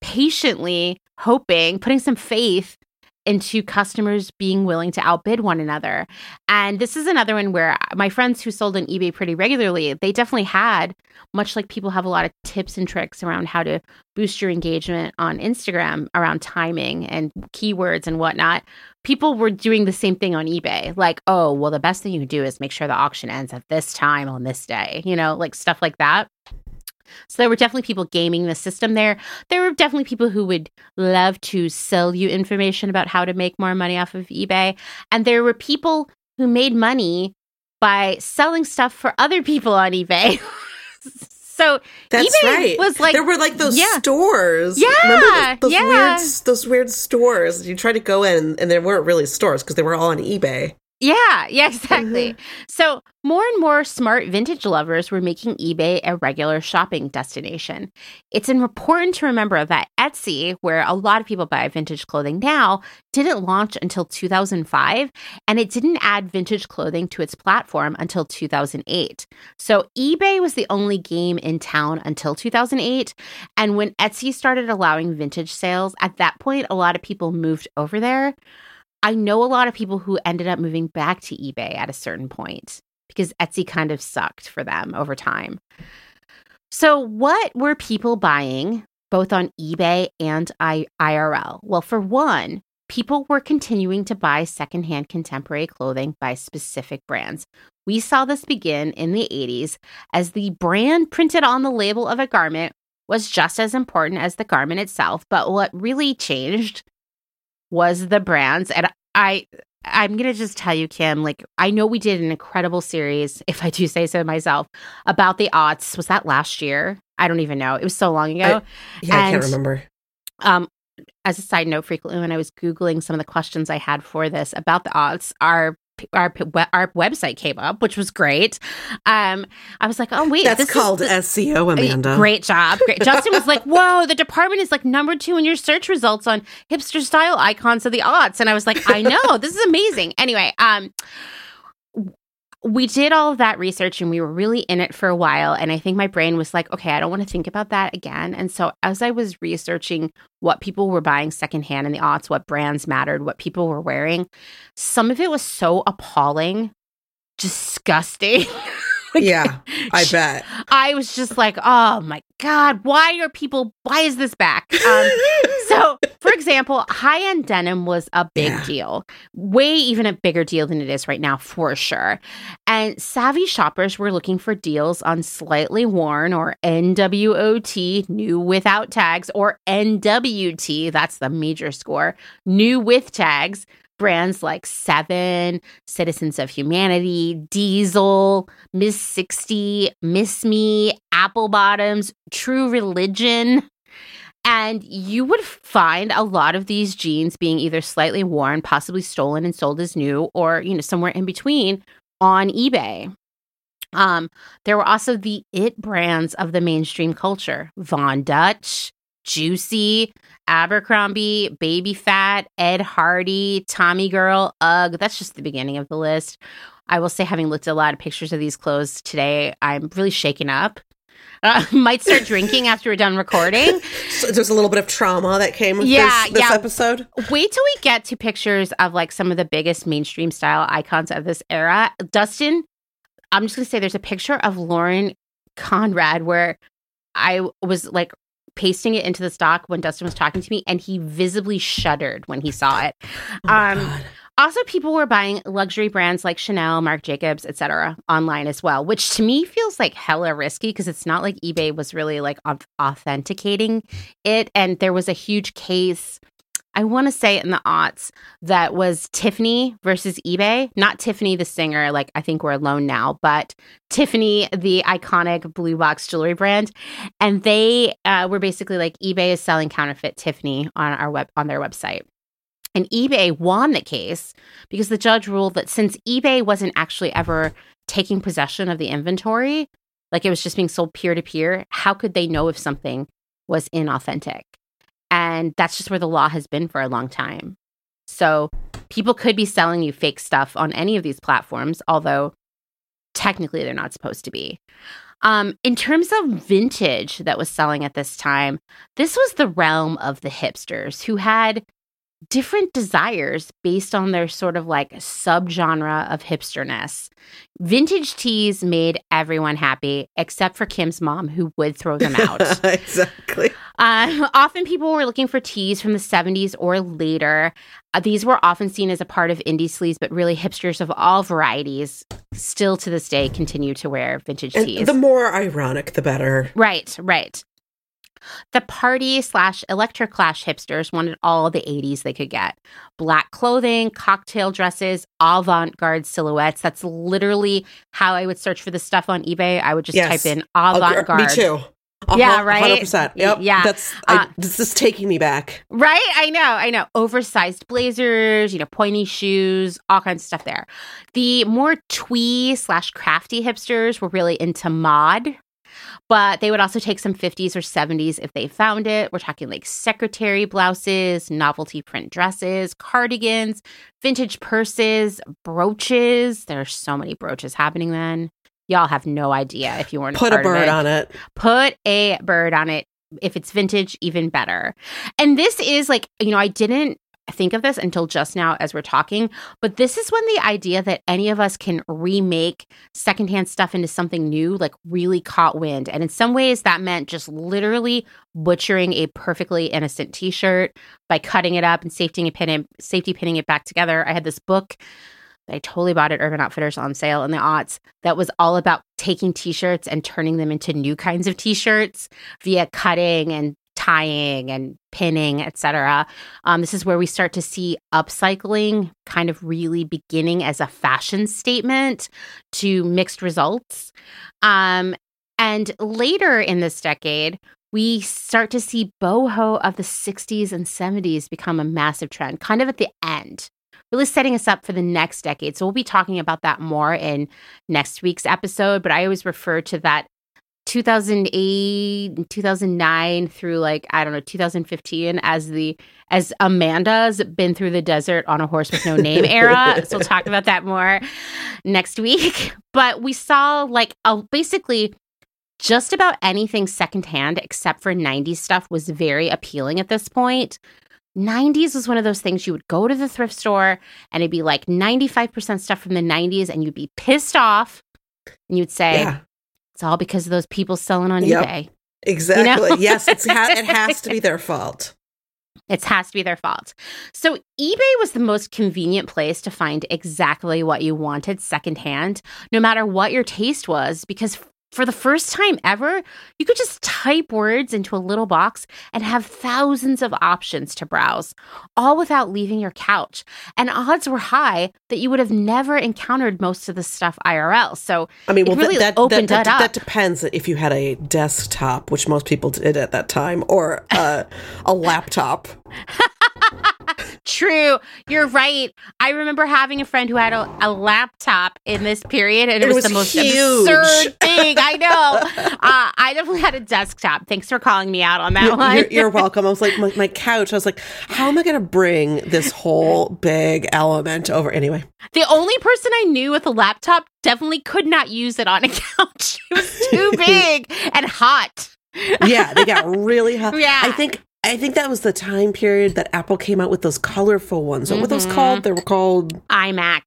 patiently hoping, putting some faith into customers being willing to outbid one another. And this is another one where my friends who sold on eBay pretty regularly, they definitely had, much like people have a lot of tips and tricks around how to boost your engagement on Instagram around timing and keywords and whatnot. People were doing the same thing on eBay. Like, oh, well, the best thing you can do is make sure the auction ends at this time on this day, you know, like stuff like that. So there were definitely people gaming the system there. There were definitely people who would love to sell you information about how to make more money off of eBay. And there were people who made money by selling stuff for other people on eBay. [laughs] so that's eBay right. Was like there were like those yeah. stores. Yeah, Remember those, those yeah. weird those weird stores. You tried to go in and there weren't really stores because they were all on eBay. Yeah, yeah, exactly. Mm-hmm. So, more and more smart vintage lovers were making eBay a regular shopping destination. It's important to remember that Etsy, where a lot of people buy vintage clothing now, didn't launch until 2005, and it didn't add vintage clothing to its platform until 2008. So, eBay was the only game in town until 2008. And when Etsy started allowing vintage sales, at that point, a lot of people moved over there. I know a lot of people who ended up moving back to eBay at a certain point because Etsy kind of sucked for them over time. So, what were people buying both on eBay and I- IRL? Well, for one, people were continuing to buy secondhand contemporary clothing by specific brands. We saw this begin in the 80s as the brand printed on the label of a garment was just as important as the garment itself. But what really changed was the brands. And I I'm going to just tell you, Kim, like, I know we did an incredible series, if I do say so myself, about the aughts. Was that last year? I don't even know. It was so long ago. I, yeah, and, I can't remember. Um, as a side note, frequently when I was Googling some of the questions I had for this about the aughts, our our our website came up, which was great. Um, I was like, oh wait, that's called SEO, Amanda. Great job. Great. [laughs] Justin was like, whoa, the department is like number two in your search results on hipster style icons of the aughts, and I was like, I know, this is amazing. Anyway, um. We did all of that research and we were really in it for a while. And I think my brain was like, okay, I don't want to think about that again. And so as I was researching what people were buying secondhand in the aughts, what brands mattered, what people were wearing, some of it was so appalling, disgusting. [laughs] yeah, I [laughs] bet. I was just like, oh my God, why are people, why is this back? Um, [laughs] so, for example, high end denim was a big yeah. deal, way even a bigger deal than it is right now, for sure. And savvy shoppers were looking for deals on slightly worn or NWOT, new without tags, or NWT, that's the major score, new with tags brands like Seven, Citizens of Humanity, Diesel, Miss 60, Miss Me, Apple Bottoms, True Religion. And you would find a lot of these jeans being either slightly worn, possibly stolen and sold as new, or, you know, somewhere in between on eBay. Um, there were also the it brands of the mainstream culture Von Dutch, Juicy, Abercrombie, Baby Phat, Ed Hardy, Tommy Girl, Ugg. That's just the beginning of the list. I will say, having looked at a lot of pictures of these clothes today, I'm really shaken up. Uh, [laughs] might start drinking after we're done recording. So there's a little bit of trauma that came with yeah, this, this yeah. episode. Wait till we get to pictures of like some of the biggest mainstream style icons of this era. Dustin, I'm just gonna say there's a picture of Lauren Conrad where I was like pasting it into the stock when Dustin was talking to me, and he visibly shuddered when he saw it. Oh um, also, people were buying luxury brands like Chanel, Marc Jacobs, etc. online as well, which to me feels like hella risky because it's not like eBay was really like authenticating it. And there was a huge case I want to say in the aughts that was Tiffany versus eBay. Not Tiffany the singer, like I think we're alone now, but Tiffany, the iconic blue box jewelry brand. And they uh, were basically like eBay is selling counterfeit Tiffany on our web on their website. And eBay won the case because the judge ruled that since eBay wasn't actually ever taking possession of the inventory, like it was just being sold peer to peer, how could they know if something was inauthentic? And that's just where the law has been for a long time. So people could be selling you fake stuff on any of these platforms, although technically they're not supposed to be. Um, in terms of vintage that was selling at this time, this was the realm of the hipsters who had different desires based on their sort of like subgenre of hipsterness. Vintage tees made everyone happy except for Kim's mom, who would throw them [laughs] out. exactly. Uh, [laughs] often people were looking for tees from the 70s or later. Uh, these were often seen as a part of indie sleaze, but really hipsters of all varieties still to this day continue to wear vintage and tees. The more ironic, the better. Right, right. The party slash electroclash hipsters wanted all the 80s they could get black clothing, cocktail dresses, avant garde silhouettes. That's literally how I would search for the stuff on eBay. I would just yes. type in avant garde. Me too. Uh-huh, yeah, right. 100%. Yep. Yeah. That's, I, uh, this is taking me back. Right. I know. I know. Oversized blazers, you know, pointy shoes, all kinds of stuff there. The more twee slash crafty hipsters were really into mod, but they would also take some 50s or 70s if they found it. We're talking like secretary blouses, novelty print dresses, cardigans, vintage purses, brooches. There are so many brooches happening then. Y'all have no idea if you weren't put a, a bird it. on it. Put a bird on it. If it's vintage, even better. And this is like, you know, I didn't think of this until just now as we're talking, but this is when the idea that any of us can remake secondhand stuff into something new like really caught wind. And in some ways, that meant just literally butchering a perfectly innocent t shirt by cutting it up and safety, pin safety pinning it back together. I had this book. that I totally bought at Urban Outfitters on sale in the aughts that was all about taking t-shirts and turning them into new kinds of t-shirts via cutting and tying and pinning, etc. Um, this is where we start to see upcycling kind of really beginning as a fashion statement to mixed results. Um, and later in this decade, we start to see boho of the 60s and 70s become a massive trend, kind of at the end, really setting us up for the next decade. So we'll be talking about that more in next week's episode, but I always refer to that 2008 2009 through like i don't know 2015 as the as amanda's been through the desert on a horse with no [laughs] name era. So we'll talk about that more next week. [laughs] But we saw like a, basically just about anything secondhand except for 90s stuff was very appealing at this point. 90s was one of those things you would go to the thrift store and it'd be like 95% stuff from the 90s and you'd be pissed off and you'd say Yeah. It's all because of those people selling on Yep. eBay. Exactly. Yes, it's ha- it [laughs] has to be their fault. It has to be their fault. So eBay was the most convenient place to find exactly what you wanted secondhand, no matter what your taste was, because for the first time ever, you could just type words into a little box and have thousands of options to browse, all without leaving your couch. And odds were high that you would have never encountered most of this stuff IRL. So I mean, well, really that, that, opened that, up. that depends if you had a desktop, which most people did at that time, or uh, a laptop. [laughs] True. You're right. I remember having a friend who had a, a laptop in this period, and it, It was, was the most huge. absurd [laughs] thing. I know. Uh, I definitely had a desktop. Thanks for calling me out on that You're, one. you're, you're welcome. I was like, [laughs] my, my couch. I was like, how am I going to bring this whole big element over? Anyway, the only person I knew with a laptop definitely could not use it on a [laughs] couch. It was too big and hot. yeah, they got really hot. Yeah. I think I think that was the time period that Apple came out with those colorful ones. What were those Mhm. called? They were called iMac.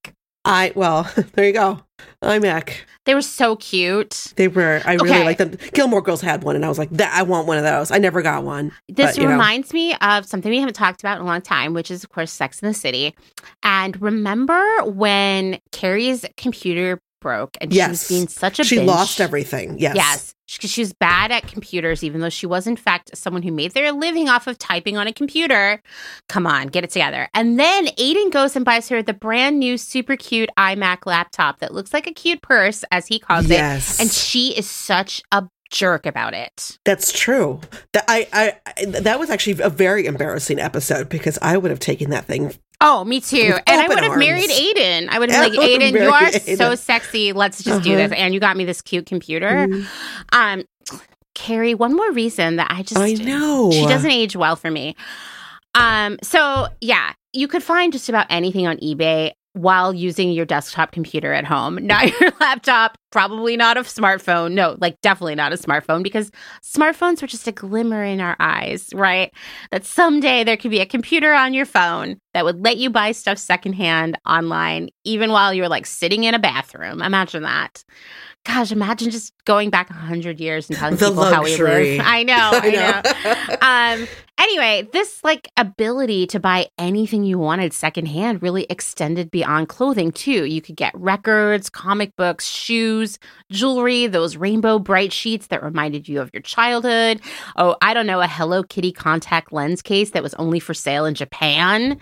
I. Well, [laughs] there you go. iMac. They were so cute. They were. I really Okay. like them. Gilmore Girls had one, and I was like, that. I want one of those. I never got one. This But, you know. reminds me of something we haven't talked about in a long time, which is, of course, Sex in the City. And remember when Carrie's computer broke and she was Yes. being such a She bitch? lost everything. Yes. Yes, because she was bad at computers, even though she was, in fact, someone who made their living off of typing on a computer. Come on, get it together. And then Aiden goes and buys her the brand new, super cute iMac laptop that looks like a cute purse, as he calls Yes. it. And she is such a jerk about it. That's true. That I, I, I that was actually a very embarrassing episode because I would have taken that thing. Oh, me too. And I would have arms. married Aiden. I would have been like, Aiden, you are married so sexy. Let's just do Uh-huh. this. And you got me this cute computer. Um, Carrie, one more reason that I just I know. she doesn't age well for me. Um, so yeah, you could find just about anything on eBay while using your desktop computer at home, not [laughs] your laptop, probably not a smartphone. No, like definitely not a smartphone because smartphones were just a glimmer in our eyes, right? That someday there could be a computer on your phone that would let you buy stuff secondhand online, even while you're like sitting in a bathroom. Imagine that. Gosh, imagine just going back a hundred years and telling The people how we luxury. live. [laughs] I know, [laughs] I know um anyway this like ability to buy anything you wanted secondhand really extended beyond clothing too you could get records comic books shoes jewelry those Rainbow Brite sheets that reminded you of your childhood oh i don't know a hello kitty contact lens case that was only for sale in japan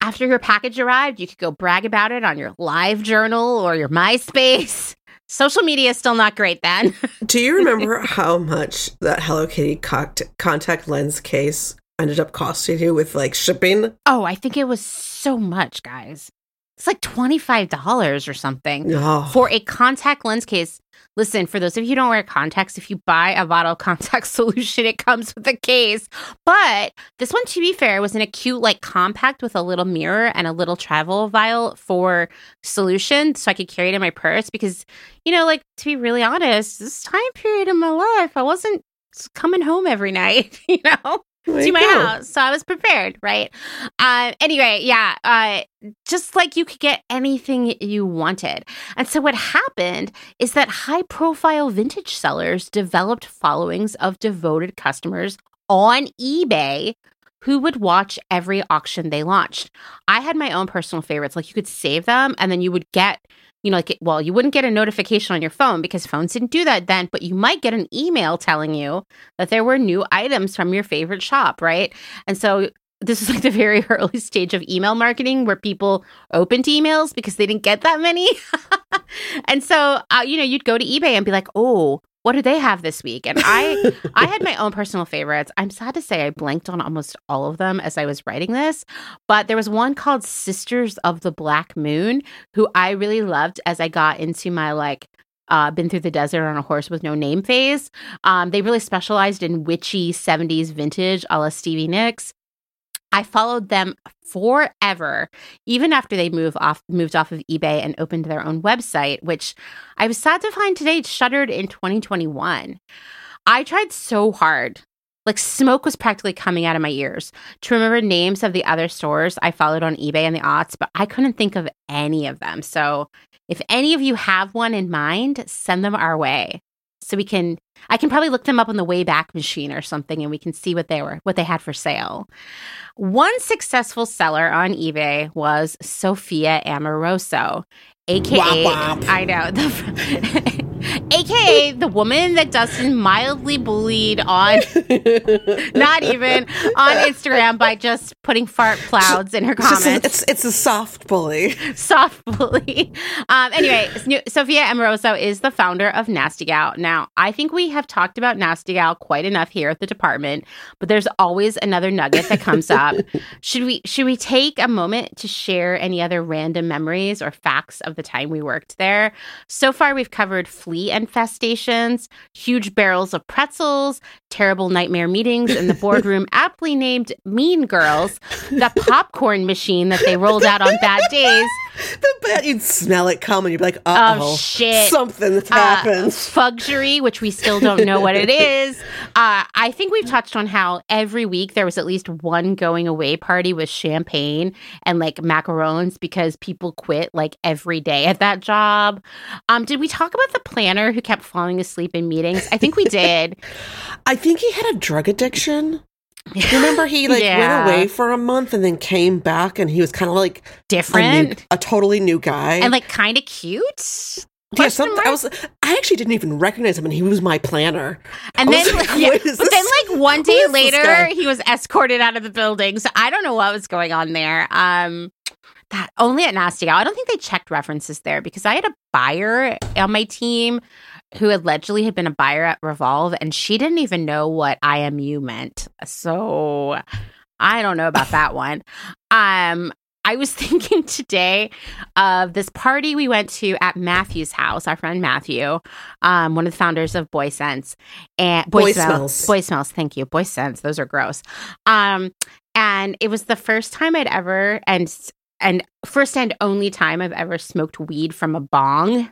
after your package arrived you could go brag about it on your live journal or your myspace social media is still not great then [laughs] Do you remember how much that Hello Kitty contact lens case ended up costing you with like shipping? Oh, I think it was so much, guys. It's like $25 or something Oh, for a contact lens case. Listen, for those of you who don't wear contacts, if you buy a bottle of contact [laughs] solution, it comes with a case. But this one, to be fair, was in a cute, like compact with a little mirror and a little travel vial for solution. So I could carry it in my purse because, you know, like to be really honest, this time period in my life, I wasn't coming home every [laughs] night, you know? There to my go. house. So I was prepared, right? Uh, anyway, yeah, uh, just like you could get anything you wanted. And so what happened is that high profile vintage sellers developed followings of devoted customers on eBay who would watch every auction they launched. I had my own personal favorites. Like you could save them and then you would get, you know, like, well, you wouldn't get a notification on your phone because phones didn't do that then, but you might get an email telling you that there were new items from your favorite shop, right? And so this is like the very [laughs] early stage of email marketing where people opened emails because they didn't get that many. [laughs] and so, uh, you know, you'd go to eBay and be like, oh, what do they have this week? And I, I had [laughs] my own personal favorites. I'm sad to say I blanked on almost all of them as I was writing this, but there was one called Sisters of the Black Moon who I really loved as I got into my like uh, been through the desert on a horse with no name phase. Um, they really specialized in witchy 70s vintage a la Stevie Nicks. I followed them forever, even after they moved off moved off of eBay and opened their own website, which I was sad to find today shuttered in 2021. I tried so hard. Like smoke was practically coming out of my ears to remember names of the other stores I followed on eBay and the aughts, but I couldn't think of any of them. So if any of you have one in mind, send them our way so we can I can probably look them up on the Wayback Machine or something and we can see what they were what they had for sale. One successful seller on eBay was Sophia Amoruso, aka Womp womp. I know the [laughs] aka the woman that Dustin mildly bullied on [laughs] not even on Instagram by just putting fart clouds in her a, comments it's it's a soft bully. soft bully. Um, anyway, Sophia Amoruso is the founder of Nasty Gal. Now, I think we have talked about Nasty Gal quite enough here at the department, but there's always another nugget that comes up. [laughs] should we should we take a moment to share any other random memories or facts of the time we worked there? So far, we've covered flea infestations, huge barrels of pretzels, terrible nightmare meetings in the boardroom, [laughs] aptly named Mean Girls, the popcorn machine that they rolled out on bad days. [laughs] The bad you'd smell it coming. You'd be like, Oh, shit. something's uh, happened. Fuggery, which we still don't know what it [laughs] is. Uh, I think we've touched on how every week there was at least one going away party with champagne and like macarons because people quit like every day at that job. Um, did we talk about the planner who kept falling asleep in meetings? I think we did. I think he had a drug addiction. Remember, he like Yeah. went away for a month and then came back, and he was kind of like a, new, Different a totally new guy. and like kind of cute. yeah, Question some, I was. I actually didn't even recognize him, and he was my planner. And I then, like, yeah, "What is but then, like one day later, he was escorted out of the building. So I don't know what was going on there. Um, that only at Nasty Gal. I don't think they checked references there because I had a buyer on my team who allegedly had been a buyer at Revolve, and she didn't even know what IMU meant. So I don't know about that one. Um, I was [laughs] thinking today of this party we went to at Matthew's house, our friend Matthew, um, one of the founders of Boy Sense and Boy Smell- Smells. Boy Smells. Thank you, Boy Sense. Those are gross. Um, and it was the first time I'd ever and and first and only time I've ever smoked weed from a bong,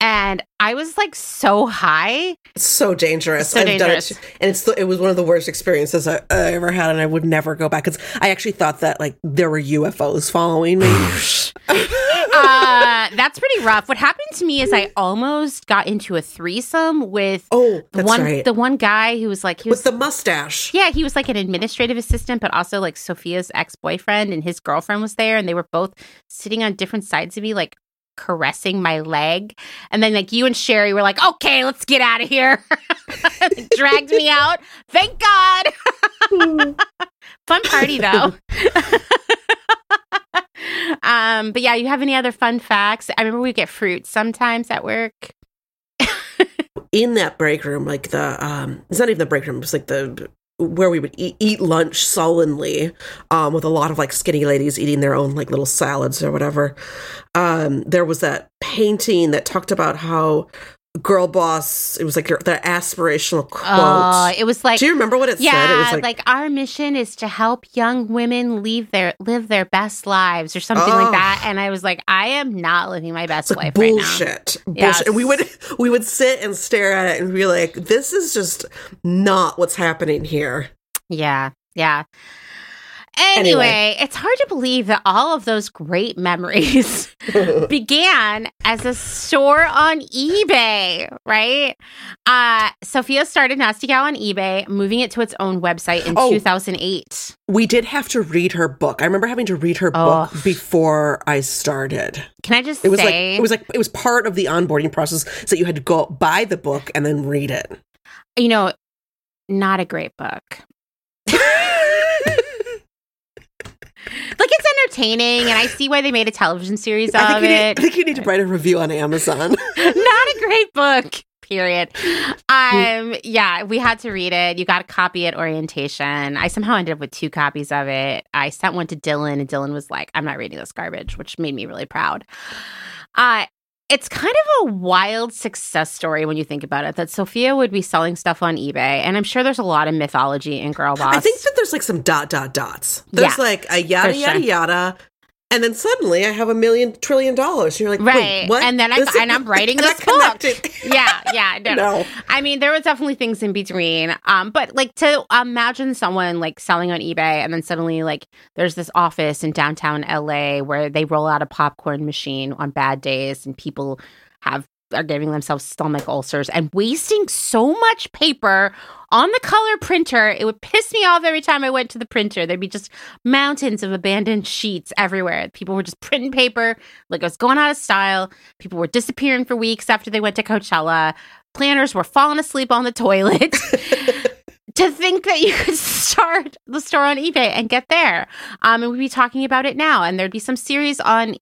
and I was like so high. It's so dangerous. So I've dangerous. done it, and it's the, it was one of the worst experiences I, I ever had, and I would never go back because I actually thought that like there were UFOs following me. [laughs] uh, that's pretty rough. What happened to me is I almost got into a threesome with oh, the that's one right. the one guy who was like he was With the mustache. Yeah, he was like an administrative assistant, but also like Sophia's ex boyfriend, and his girlfriend was there, and they were both sitting on different sides of me, like caressing my leg. And then, like, you and Sherry were like, okay, let's get out of here. [laughs] Dragged me out. Thank God. [laughs] fun party, though. [laughs] um, but yeah, you have any other fun facts? I remember we get fruit sometimes at work. in that break room, like the um, it's not even the break room. It's like the where we would eat, eat lunch sullenly, um, with a lot of like skinny ladies eating their own like little salads or whatever. Um, there was that painting that talked about how girl boss. It was like your, the aspirational quote. Oh, it was like Do you remember what it yeah, said? It was like, like, our mission is to help young women leave their live their best lives or something Oh. like that. And I was like, I am not living my best like life right now. bullshit. Bullshit. Yes. And we would [laughs] we would sit and stare at it and be like, this is just not what's happening here. Yeah, yeah. Anyway, it's hard to believe that all of those great memories [laughs] began as a store on eBay, right? Uh, Sophia started Nasty Gal on eBay, moving it to its own website in Oh. 2008. We did have to read her book. I remember having to read her Oh. book before I started. Can I just It was say, like it was like it was part of the onboarding process so you had to go buy the book and then read it. you know, not a great book. Like it's entertaining, and I see why they made a television series I think, of you need, it. I think you need to write a review on Amazon. [laughs] Not a great book. Period. Um, yeah, we had to read it. You got a copy at orientation. I somehow ended up with two copies of it. I sent one to Dylan, and Dylan was like, "I'm not reading this garbage," which made me really proud. Uh, it's kind of a wild success story when you think about it that Sophia would be selling stuff on eBay. And I'm sure there's a lot of mythology in Girl Boss. I think that there's like some dot dot dots. There's Yeah, like a yada yada sure. yada. And then suddenly I have a million trillion dollars. And you're like, Right. Wait, what? And then I, and I'm [laughs] writing this [laughs] book. yeah, yeah, [laughs] no, No. I mean, there was definitely things in between. Um, but like to imagine someone like selling on eBay and then suddenly like there's this office in downtown LA where they roll out a popcorn machine on bad days and people have are giving themselves stomach ulcers and wasting so much paper on the color printer. It would piss me off every time I went to the printer. There'd be just mountains of abandoned sheets everywhere. People were just printing paper like it was going out of style. People were disappearing for weeks after they went to Coachella. Planners were falling asleep on the toilet. [laughs] to think that you could start the store on eBay and get there. Um, and we'd be talking about it now, and there'd be some series on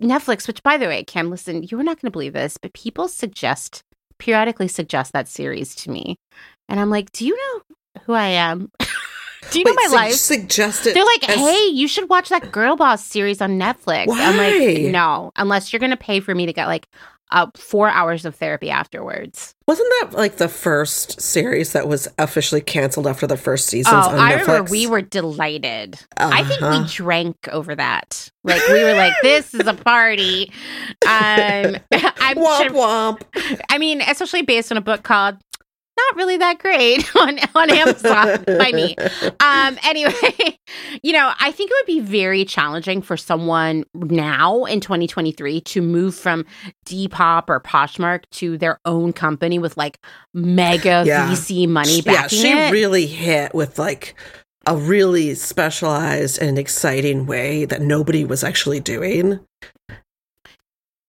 Netflix, which, by the way, Kim, listen, you're not going to believe this, but people suggest, periodically suggest that series to me. And I'm like, do you know who I am? [laughs] do you know my sug- life? Suggested. They're like, as- hey, you should watch that Girl Boss series on Netflix. I'm like, no, unless you're going to pay for me to get like uh, four hours of therapy afterwards. Wasn't that like the first series that was officially canceled after the first season? Oh, I Netflix? remember we were delighted. I think we Uh-huh. drank over that. Like we were like, "This is a party." [laughs] Um, [laughs] I'm Womp sure, womp. I mean, especially based on a book called "Not Really That Great" [laughs] on on Amazon [laughs] by me. Um, anyway, [laughs] you know, I think it would be very challenging for someone now in 2023 to move from Depop or Poshmark to their own company with like mega Yeah. VC money yeah, she really hit with like a really specialized and exciting way that nobody was actually doing.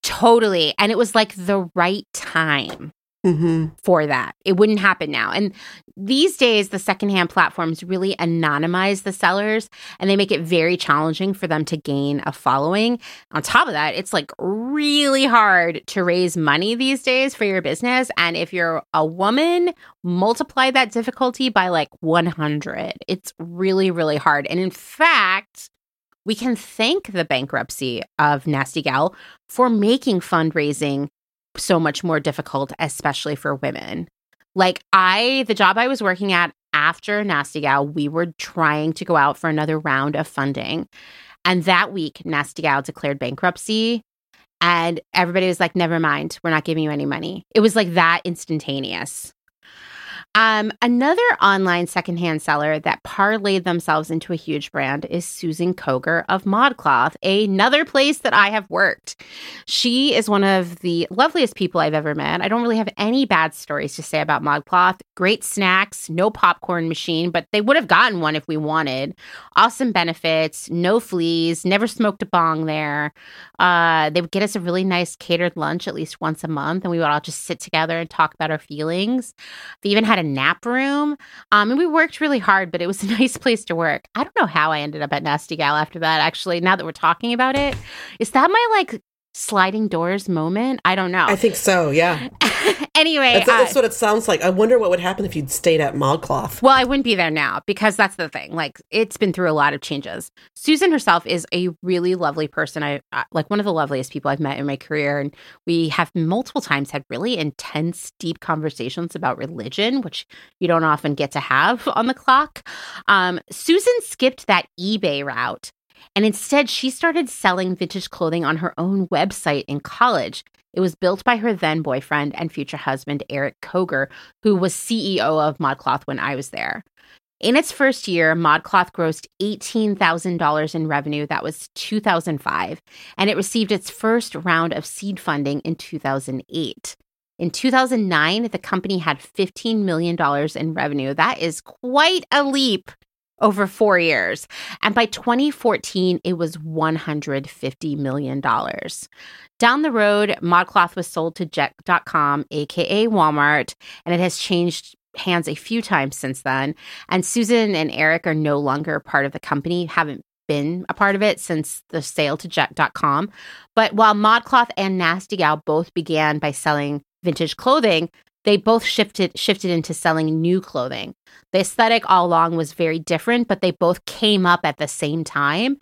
Totally. And it was like the right time hmm for that. It wouldn't happen now. And these days, the secondhand platforms really anonymize the sellers and they make it very challenging for them to gain a following. On top of that, it's like really hard to raise money these days for your business. And if you're a woman, multiply that difficulty by like 100. It's really, really hard. And in fact, we can thank the bankruptcy of Nasty Gal for making fundraising so much more difficult, especially for women. Like I, the job I was working at after Nasty Gal, we were trying to go out for another round of funding. And that week, Nasty Gal declared bankruptcy. And everybody was like, never mind, we're not giving you any money. It was like that instantaneous. Um, another online secondhand seller that parlayed themselves into a huge brand is Susan Koger of ModCloth, another place that I have worked. She is one of the loveliest people I've ever met. I don't really have any bad stories to say about ModCloth. Great snacks, no popcorn machine, but they would have gotten one if we wanted. Awesome benefits, no fleas, never smoked a bong there. Uh, they would get us a really nice catered lunch at least once a month, and we would all just sit together and talk about our feelings. They even had a nap room. Um, and we worked really hard, but it was a [laughs] nice place to work. I don't know how I ended up at Nasty Gal after that, actually, now that we're talking about it. Is that my like sliding doors moment? I don't know. I think so. Yeah, [laughs] anyway, that's, uh, what it sounds like. I wonder what would happen if you'd stayed at Modcloth. Well, I wouldn't be there now because that's the thing. Like, it's been through a lot of changes. Susan herself is a really lovely person. I like one of the loveliest people I've met in my career, and we have multiple times had really intense, deep conversations about religion, which you don't often get to have on the clock. Um, Susan skipped that eBay route. And instead, she started selling vintage clothing on her own website in college. It was built by her then boyfriend and future husband, Eric Koger, who was CEO of ModCloth when I was there. In its first year, ModCloth grossed $18,000 in revenue. That was 2005. And it received its first round of seed funding in 2008. In 2009, the company had $15 million in revenue. That is quite a leap over four years. And by 2014, it was $150 million. Down the road, ModCloth was sold to Jet.com, aka Walmart, and it has changed hands a few times since then. And Susan and Eric are no longer part of the company, haven't been a part of it since the sale to Jet.com. But while ModCloth and Nasty Gal both began by selling vintage clothing, they both shifted shifted into selling new clothing. The aesthetic all along was very different, but they both came up at the same time.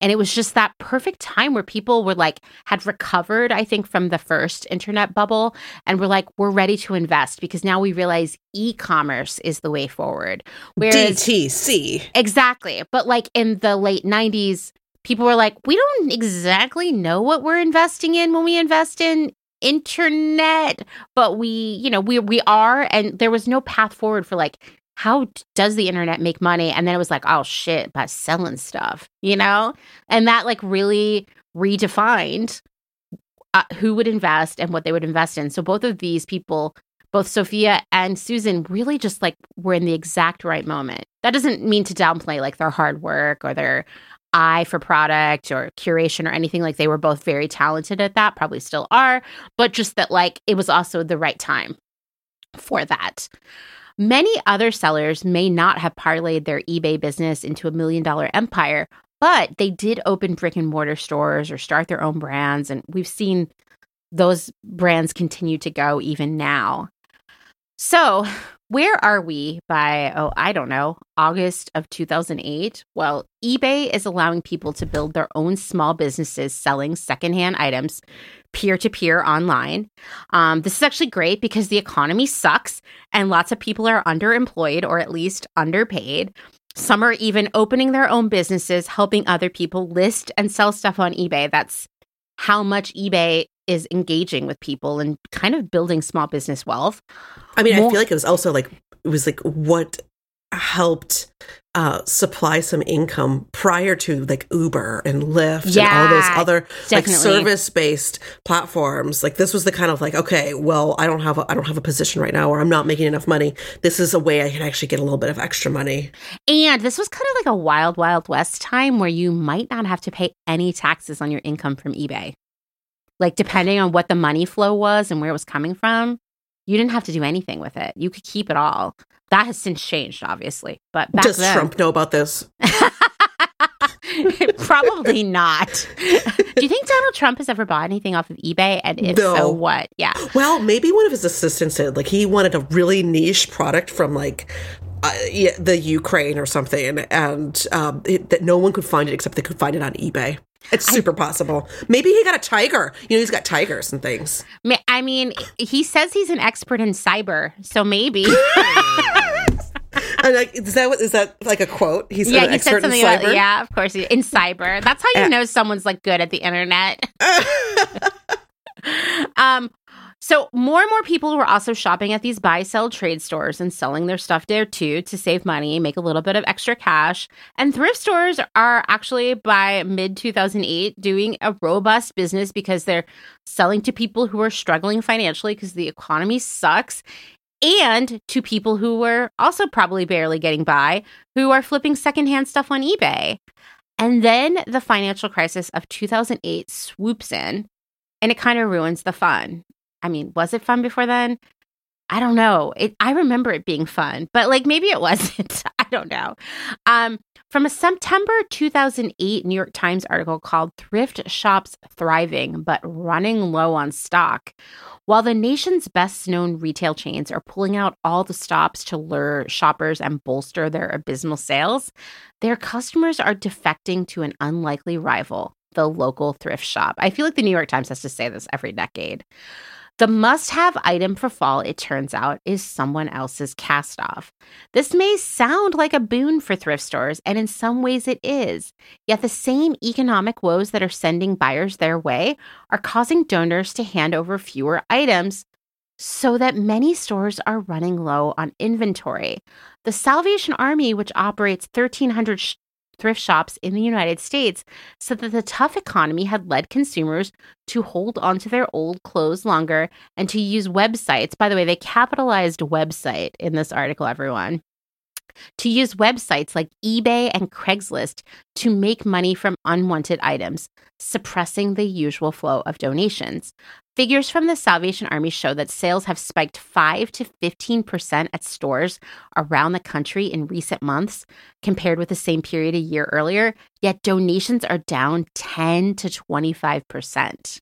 And it was just that perfect time where people were like, had recovered, I think, from the first internet bubble and were like, we're ready to invest because now we realize e commerce is the way forward. Whereas, DTC. Exactly. But like in the late 90s, people were like, we don't exactly know what we're investing in when we invest in internet but we you know we we are and there was no path forward for like how does the internet make money? And then it was like, oh shit, by selling stuff, you know? And that like really redefined uh, who would invest and what they would invest in. So both of these people, both Sophia and Susan, really just like were in the exact right moment. That doesn't mean to downplay like their hard work or their eye for product or curation or anything like they were both very talented at that probably still are but just that like it was also the right time for that Many other sellers may not have parlayed their eBay business into a million dollar empire, but they did open brick and mortar stores or start their own brands. And we've seen those brands continue to go even now. So, where are we by, oh, I don't know, August of 2008? Well, eBay is allowing people to build their own small businesses selling secondhand items peer to peer online. Um, this is actually great because the economy sucks and lots of people are underemployed or at least underpaid. Some are even opening their own businesses, helping other people list and sell stuff on eBay. That's how much eBay is engaging with people and kind of building small business wealth. I mean, More- I feel like it was also like it was like what helped uh, supply some income prior to like Uber and Lyft yeah, and all those other definitely. like service based platforms. Like this was the kind of like, okay, well, I don't have a, I don't have a position right now, or I'm not making enough money. This is a way I can actually get a little bit of extra money. And this was kind of like a wild, wild west time where you might not have to pay any taxes on your income from eBay. Like depending on what the money flow was and where it was coming from, you didn't have to do anything with it. You could keep it all. That has since changed, obviously. But does then, Trump know about this? [laughs] Probably [laughs] not. Do you think Donald Trump has ever bought anything off of eBay? And if no. so, what? Yeah. Well, maybe one of his assistants did. Like he wanted a really niche product from like uh, yeah, the Ukraine or something, and um, it, that no one could find it except they could find it on eBay. It's super I, possible. Maybe he got a tiger. You know, he's got tigers and things. I mean, he says he's an expert in cyber, so maybe. [laughs] and like, is that what, is that like a quote? He's yeah, he said something about yeah, of course, in cyber. That's how you know someone's like good at the internet. [laughs] um, so, more and more people were also shopping at these buy sell trade stores and selling their stuff there too to save money, make a little bit of extra cash. And thrift stores are actually by mid 2008 doing a robust business because they're selling to people who are struggling financially because the economy sucks and to people who were also probably barely getting by who are flipping secondhand stuff on eBay. And then the financial crisis of 2008 swoops in and it kind of ruins the fun. I mean, was it fun before then? I don't know. It, I remember it being fun, but like maybe it [laughs] wasn't. I don't know. Um, from a September 2008 New York Times article called Thrift Shops Thriving but Running Low on Stock. While the nation's best known retail chains are pulling out all the stops to lure shoppers and bolster their abysmal sales, their customers are defecting to an unlikely rival, the local thrift shop. I feel like the New York Times has to say this every decade. The must have item for fall, it turns out, is someone else's cast off. This may sound like a boon for thrift stores, and in some ways it is. Yet the same economic woes that are sending buyers their way are causing donors to hand over fewer items so that many stores are running low on inventory. The Salvation Army, which operates 1,300 sh- thrift shops in the United States said that the tough economy had led consumers to hold onto their old clothes longer and to use websites. By the way, they capitalized website in this article, everyone to use websites like eBay and Craigslist to make money from unwanted items, suppressing the usual flow of donations. Figures from the Salvation Army show that sales have spiked 5 to 15% at stores around the country in recent months compared with the same period a year earlier, yet donations are down 10 to 25%.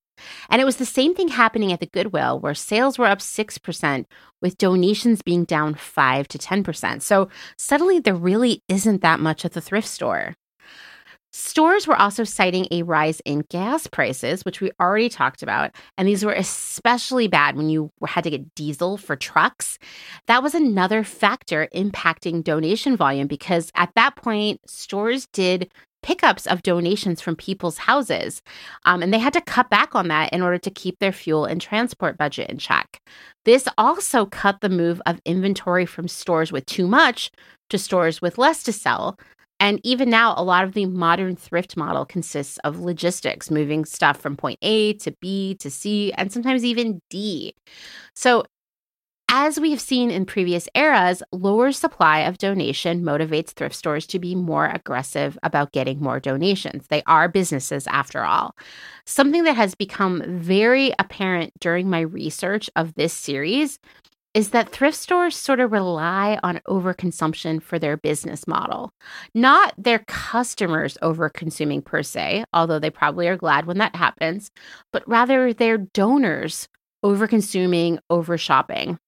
And it was the same thing happening at the Goodwill, where sales were up 6%, with donations being down 5 to 10%. So suddenly there really isn't that much at the thrift store. Stores were also citing a rise in gas prices, which we already talked about. And these were especially bad when you had to get diesel for trucks. That was another factor impacting donation volume because at that point, stores did pickups of donations from people's houses. Um, and they had to cut back on that in order to keep their fuel and transport budget in check. This also cut the move of inventory from stores with too much to stores with less to sell. And even now, a lot of the modern thrift model consists of logistics, moving stuff from point A to B to C, and sometimes even D. So, as we have seen in previous eras, lower supply of donation motivates thrift stores to be more aggressive about getting more donations. They are businesses after all. Something that has become very apparent during my research of this series is that thrift stores sort of rely on overconsumption for their business model. Not their customers overconsuming per se, although they probably are glad when that happens, but rather their donors overconsuming, overshopping.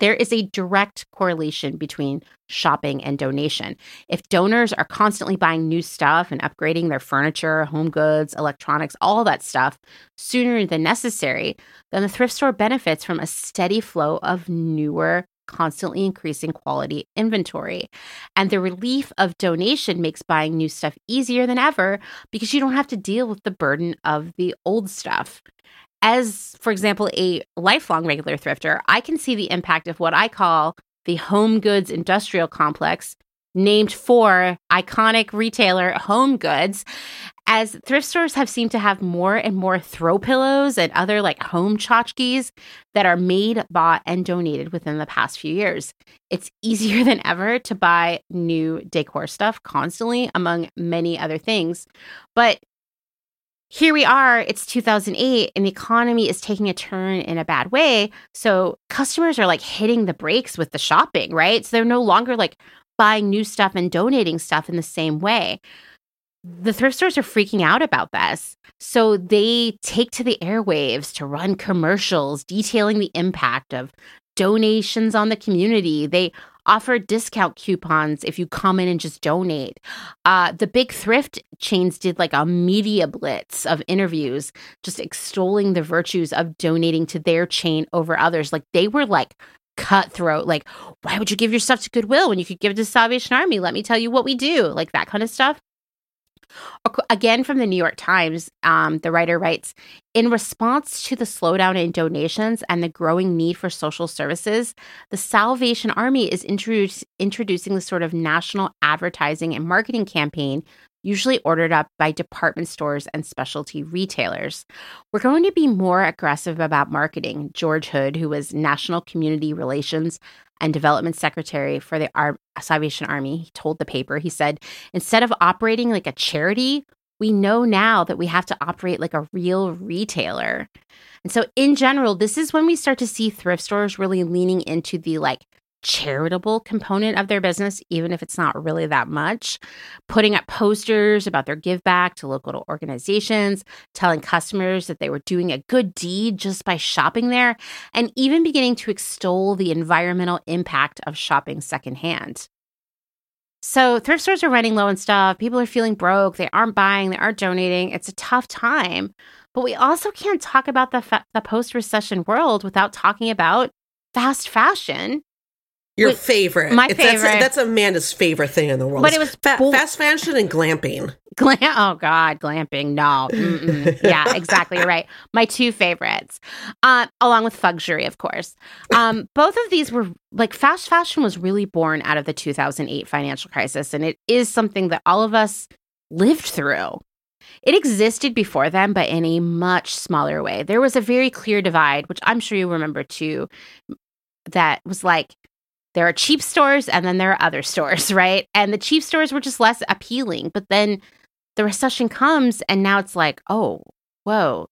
There is a direct correlation between shopping and donation. If donors are constantly buying new stuff and upgrading their furniture, home goods, electronics, all that stuff sooner than necessary, then the thrift store benefits from a steady flow of newer, constantly increasing quality inventory. And the relief of donation makes buying new stuff easier than ever because you don't have to deal with the burden of the old stuff as, for example, a lifelong regular thrifter, I can see the impact of what I call the home goods industrial complex, named for iconic retailer Home Goods, as thrift stores have seemed to have more and more throw pillows and other like home tchotchkes that are made, bought, and donated within the past few years. It's easier [laughs] than ever to buy new decor stuff constantly, among many other things. But here we are, it's 2008, and the economy is taking a turn in a bad way. So customers are like hitting the brakes with the shopping, right? So they're no longer like buying new stuff and donating stuff in the same way. The thrift stores are freaking out about this. So they take to the airwaves to run commercials detailing the impact of donations on the community. They offer discount coupons if you come in and just donate. Uh, the big thrift chains did like a media blitz of interviews, just extolling the virtues of donating to their chain over others. Like they were like cutthroat, like, why would you give your stuff to Goodwill when you could give it to Salvation Army? Let me tell you what we do, like that kind of stuff. Again, from the New York Times, um, the writer writes In response to the slowdown in donations and the growing need for social services, the Salvation Army is introduce, introducing the sort of national advertising and marketing campaign usually ordered up by department stores and specialty retailers. We're going to be more aggressive about marketing. George Hood, who was National Community Relations and Development Secretary for the Ar- Salvation Army, he told the paper, he said, instead of operating like a charity, we know now that we have to operate like a real retailer. And so, in general, this is when we start to see thrift stores really leaning into the like charitable component of their business, even if it's not really that much, putting up posters about their give back to local organizations, telling customers that they were doing a good deed just by shopping there, and even beginning to extol the environmental impact of shopping secondhand. So, thrift stores are running low on stuff. People are feeling broke. They aren't buying. They aren't donating. It's a tough time. But we also can't talk about the, fa- the post recession world without talking about fast fashion your favorite. My It's- favorite. That's, that's Amanda's favorite thing in the world. But it was Fa- bull- fast fashion and glamping. Glam- oh God, glamping. No. Mm-mm. [laughs] Yeah, exactly. You're right. My two favorites, uh, along with Fuggery, of course. Um, both of these were like fast fashion was really born out of the 2008 financial crisis, and it is something that all of us lived through. It existed before then, but in a much smaller way. There was a very clear divide, which I'm sure you remember too, that was like there are cheap stores and then there are other stores, [laughs] right? And the cheap stores were just less appealing. But then the recession comes and now it's like, oh, whoa.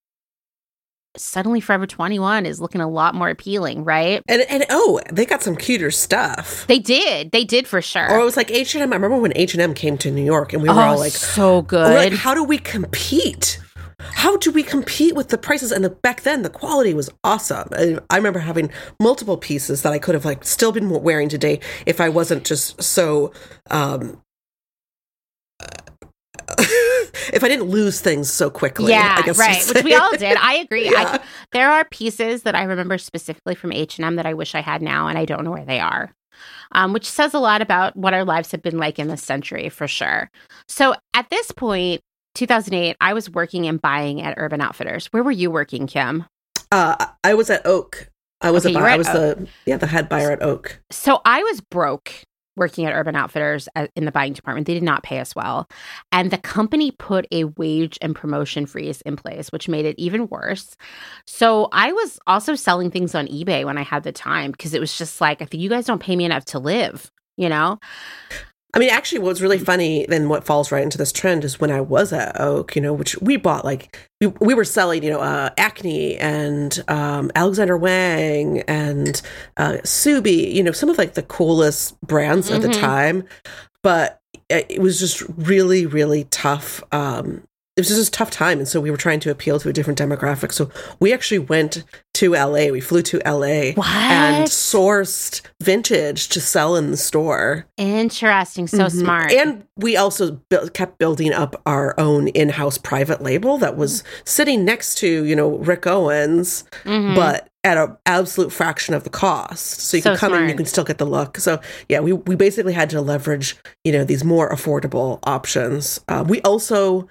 Suddenly Forever 21 is looking a lot more appealing, right? And, and oh, they got some cuter stuff. They did. They did for sure. Or it was like H&M. I remember when H&M came to New York and we were oh, all like, so good. like, how do we compete? How do we compete with the prices? And the, back then, the quality was awesome. I, I remember having multiple pieces that I could have like still been wearing today if I wasn't just so um, [laughs] if I didn't lose things so quickly. Yeah, I guess right. Which we all did. I agree. [laughs] Yeah. I, there are pieces that I remember specifically from H and M that I wish I had now, and I don't know where they are. Um, which says a lot about what our lives have been like in this century, for sure. So at this point, 2008, I was working and buying at Urban Outfitters. Where were you working, Kim? Uh, I was at Oak. I was Okay, a buyer. I was the yeah the head buyer at Oak. So I was broke working at Urban Outfitters in the buying department. They did not pay us well. And the company put a wage and promotion freeze in place, which made it even worse. So I was also selling things on eBay when I had the time because it was just like, I think you guys don't pay me enough to live, you know? I mean, actually, what's really funny, then what falls right into this trend is when I was at Oak, you know, which we bought like we, we were selling, you know, uh, Acne and um, Alexander Wang and uh, Ksubi, you know, some of like the coolest brands at the Mhm. time, but it it was just really, really tough. Um, it was just a tough time, and so we were trying to appeal to a different demographic. So we actually went to LA. We flew to LA What? and sourced vintage to sell in the store. Interesting. So Mhm. smart. And we also built, kept building up our own in-house private label that was sitting next to, you know, Rick Owens, Mhm. but at an absolute fraction of the cost. So you So can come in, you can still get the look. So yeah, we we basically had to leverage, you know, these more affordable options. Uh, we also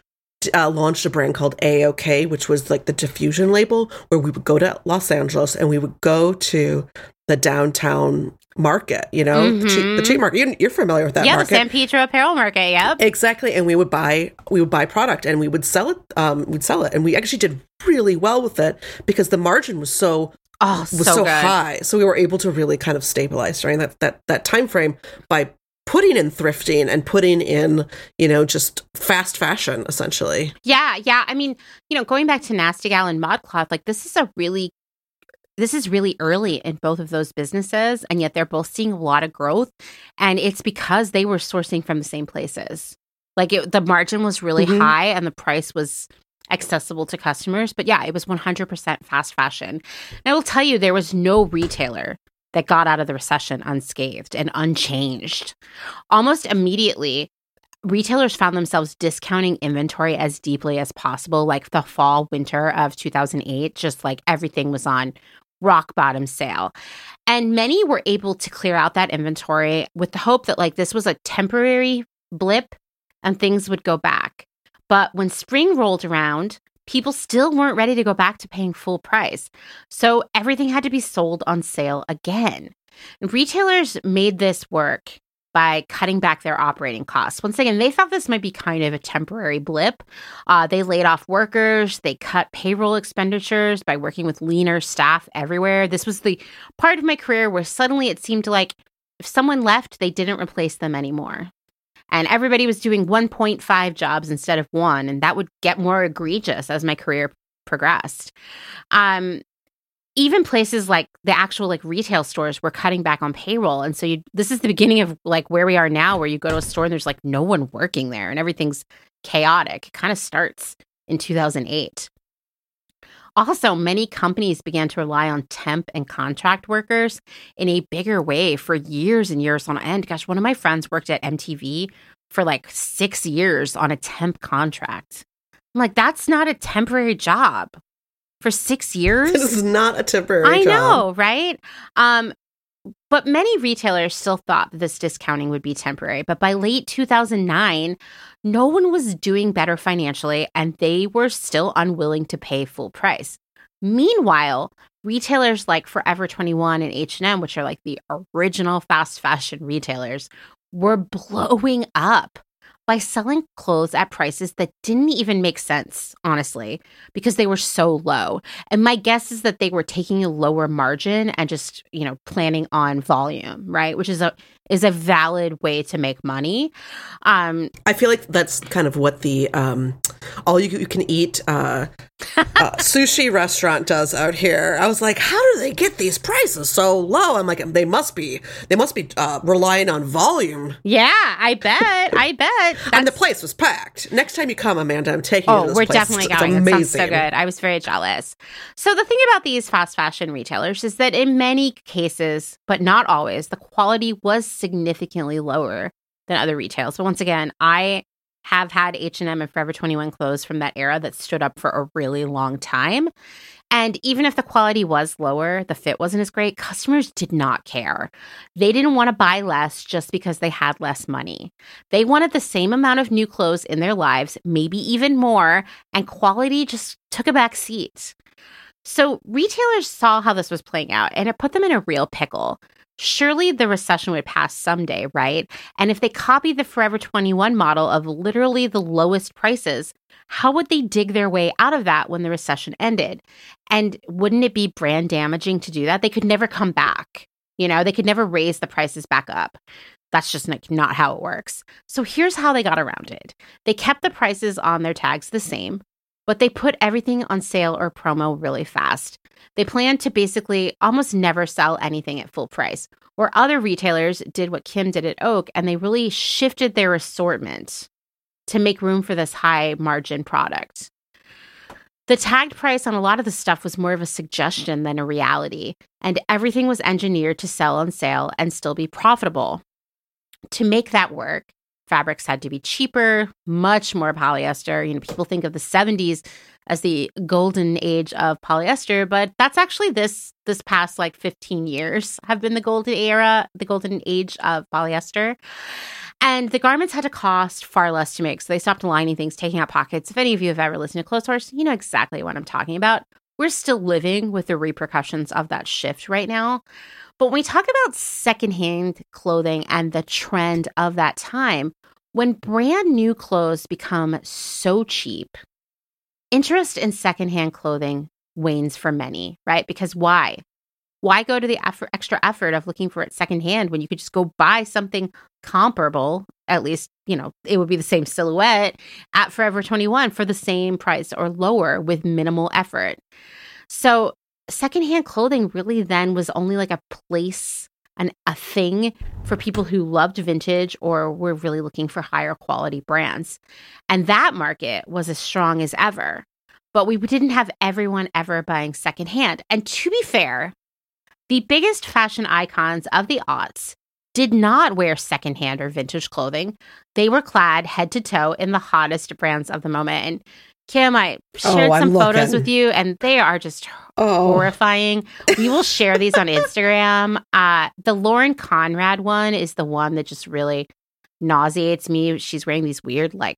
uh, launched a brand called AOK, which was like the diffusion label, where we would go to Los Angeles and we would go to the downtown market, you know, the, cheap, the cheap market. You're, you're familiar with that yeah, the. San Pedro Apparel Market. Yep. Exactly, and we would buy we would buy product and we would sell it. Um, we'd sell it, and we actually did really well with it because the margin was so Oh, was so, so, high. So we were able to really kind of stabilize during that that that time frame by putting in thrifting and putting in you know just fast fashion essentially. Yeah, yeah. I mean, you know, going back to Nasty Gal and ModCloth, like this is a really this is really early in both of those businesses, and yet they're both seeing a lot of growth. And it's because they were sourcing from the same places. Like it, the margin was really Mhm. high and the price was accessible to customers. But yeah, it was 100% fast fashion. And I will tell you, there was no retailer that got out of the recession unscathed and unchanged. Almost immediately, retailers found themselves discounting inventory as deeply as possible like the fall winter of 2008 just like everything was on rock bottom sale and many were able to clear out that inventory with the hope that like this was a temporary blip and things would go back but when spring rolled around people still weren't ready to go back to paying full price so everything had to be sold on sale again and retailers made this work by cutting back their operating costs. Once again, they thought this might be kind of a temporary blip. Uh, they laid off workers, they cut payroll expenditures by working with leaner staff everywhere. This was the part of my career where suddenly it seemed like if someone left, they didn't replace them anymore. And everybody was doing 1.5 jobs instead of one, and that would get more egregious as my career progressed. Um, even places like the actual like retail stores were cutting back on payroll and so you this is the beginning of like where we are now where you go to a store and there's like no one working there and everything's chaotic it kind of starts in 2008 also many companies began to rely on temp and contract workers in a bigger way for years and years on end gosh one of my friends worked at mtv for like six years on a temp contract i'm like that's not a temporary job for six [laughs] years This is not a temporary. I job. know, right? Um, but many retailers still thought that this discounting would be temporary. But by late 2009, no one was doing better financially, and they were still unwilling to pay full price. Meanwhile, retailers like Forever 21 and H&M, which are like the original fast fashion retailers, were blowing up by selling clothes at prices that didn't even make sense, honestly, because they were so low. And my guess is that they were taking a lower margin and just, you know, planning on volume, right? Which is a is a valid way to make money. Um I feel like that's kind of what the um, all you, you can eat uh, uh, [laughs] sushi restaurant does out here. I was like, how do they get these prices so low? I'm like, they must be they must be uh, relying on volume. yeah, I bet. I bet. [laughs] and the place was packed. Next time you come, Amanda, I'm taking you to Oh, this we're place. definitely It's going. It sounds so good. I was very jealous. So the thing about these fast fashion retailers is that in many cases, but not always, the quality was significantly lower than other retails. But once again, I have had H&M and Forever 21 clothes from that era that stood up for a really long time. And even if the quality was lower, the fit wasn't as great, customers did not care. They didn't want to buy less just because they had less money. They wanted the same amount of new clothes in their lives, maybe even more, and quality just took a back seat. So retailers saw how this was playing out and it put them in a real pickle. Surely the recession would pass someday, right? And if they copied the Forever 21 model of literally the lowest prices, how would they dig their way out of that when the recession ended? And wouldn't it be brand damaging to do that? They could never come back. You know, they could never raise the prices back up. That's just like not how it works. So here's how they got around it. They kept the prices on their tags the same, but they put everything on sale or promo really fast. They planned to basically almost never sell anything at full price. Or other retailers did what Kim did at Oak and they really shifted their assortment to make room for this high margin product. The tagged price on a lot of the stuff was more of a suggestion than a reality, and everything was engineered to sell on sale and still be profitable. To make that work, fabrics had to be cheaper, much more polyester. You know, people think of the 70s as the golden age of polyester, but that's actually this this past like 15 years have been the golden era, the golden age of polyester. And the garments had to cost far less to make. So they stopped lining things, taking out pockets. If any of you have ever listened to Clothes Horse, you know exactly what I'm talking about. We're still living with the repercussions of that shift right now. But when we talk about secondhand clothing and the trend of that time, when brand new clothes become so cheap, interest in secondhand clothing wanes for many, right? Because why? Why go to the effort, extra effort of looking for it secondhand when you could just go buy something comparable? At least, you know, it would be the same silhouette at Forever 21 for the same price or lower with minimal effort. So, secondhand clothing really then was only like a place an, a thing for people who loved vintage or were really looking for higher quality brands. And that market was as strong as ever. But we didn't have everyone ever buying secondhand. And to be fair, the biggest fashion icons of the aughts did not wear secondhand or vintage clothing. They were clad head to toe in the hottest brands of the moment. And Kim, I shared oh, some photos with you, and they are just oh. horrifying. We will share these on [laughs] Instagram. Uh, the Lauren Conrad one is the one that just really nauseates me. She's wearing these weird, like,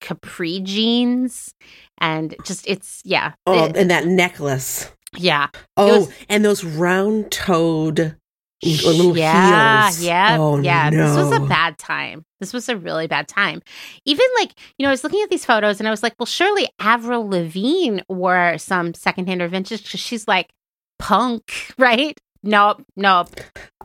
capri jeans, and just it's yeah. Oh, it, and that necklace. Yeah. Oh, was, and those round toed little yeah, heels. Yeah, oh, yeah. No. This was a bad time. This was a really bad time. Even like, you know, I was looking at these photos and I was like, well, surely Avril Lavigne wore some secondhand or vintage because she's like punk, [laughs] right? Nope, nope.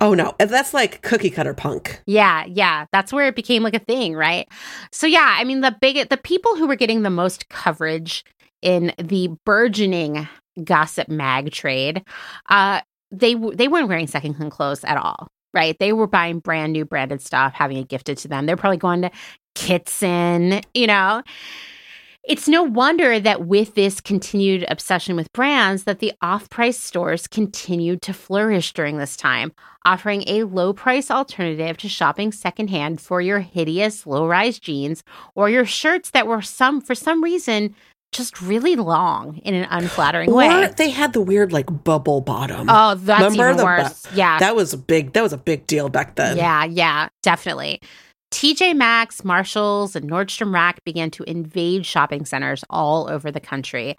Oh no, that's like cookie cutter punk. Yeah, yeah, that's where it became like a thing, right? So yeah, I mean the big the people who were getting the most coverage in the burgeoning gossip mag trade uh they they weren't wearing secondhand clothes at all, right? They were buying brand new branded stuff, having it gifted to them. They're probably going to Kitson, you know. It's no wonder that with this continued obsession with brands that the off-price stores continued to flourish during this time, offering a low-price alternative to shopping secondhand for your hideous low-rise jeans or your shirts that were some for some reason just really long in an unflattering or way. They had the weird like bubble bottom. Oh, that's Remember even worse. Bu- yeah, that was a big that was a big deal back then. Yeah, yeah, definitely. TJ Maxx, Marshalls, and Nordstrom Rack began to invade shopping centers all over the country.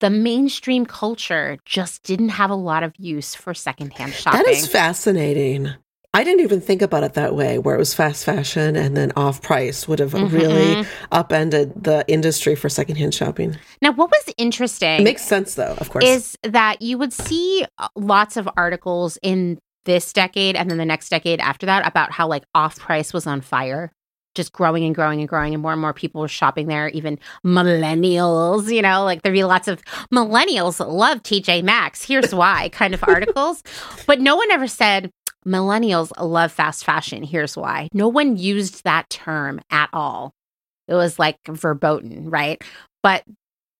The mainstream culture just didn't have a lot of use for secondhand shopping. That is fascinating. I didn't even think about it that way, where it was fast fashion and then off price would have mm-hmm. really upended the industry for secondhand shopping. Now, what was interesting it makes sense, though, of course, is that you would see uh, lots of articles in this decade and then the next decade after that about how like off price was on fire just growing and growing and growing, and more and more people were shopping there, even millennials, you know, like there'd be lots of millennials love TJ Maxx. Here's why kind of [laughs] articles. But no one ever said, Millennials love fast fashion. Here's why. No one used that term at all. It was like verboten, right? But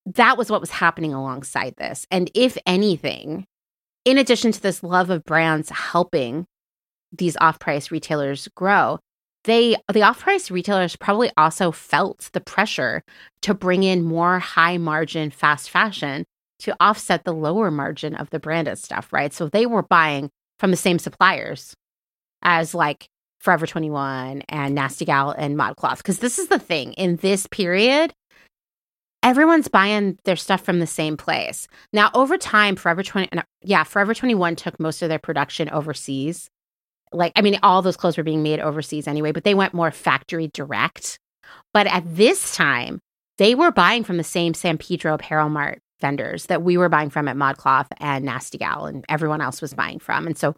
that was what was happening alongside this. And if anything, in addition to this love of brands helping these off price retailers grow, they the off-price retailers probably also felt the pressure to bring in more high margin fast fashion to offset the lower margin of the branded stuff, right? So they were buying from the same suppliers as like Forever 21 and Nasty Gal and ModCloth. Because this is the thing in this period, everyone's buying their stuff from the same place. Now, over time, Forever 20, no, uh, yeah, Forever 21 took most of their production overseas. Like, I mean, all those clothes were being made overseas anyway, but they went more factory direct. But at this time, they were buying from the same San Pedro Apparel Mart vendors that we were buying from at ModCloth and Nasty Gal and everyone else was buying from. And so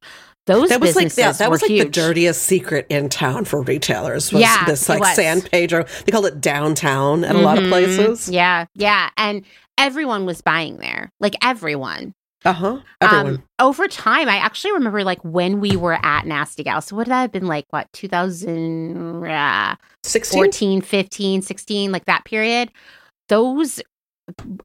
those that was like yeah, that was like huge. the dirtiest secret in town for retailers. Was yeah, this like San Pedro? They called it downtown at mm-hmm. a lot of mm-hmm. places. Yeah, yeah, and everyone was buying there, like everyone. Uh huh. Everyone. Um, over time, I actually remember like when we were at Nasty Gal. So what would that have been like what 2016, uh, 14, 15, 16, like that period? Those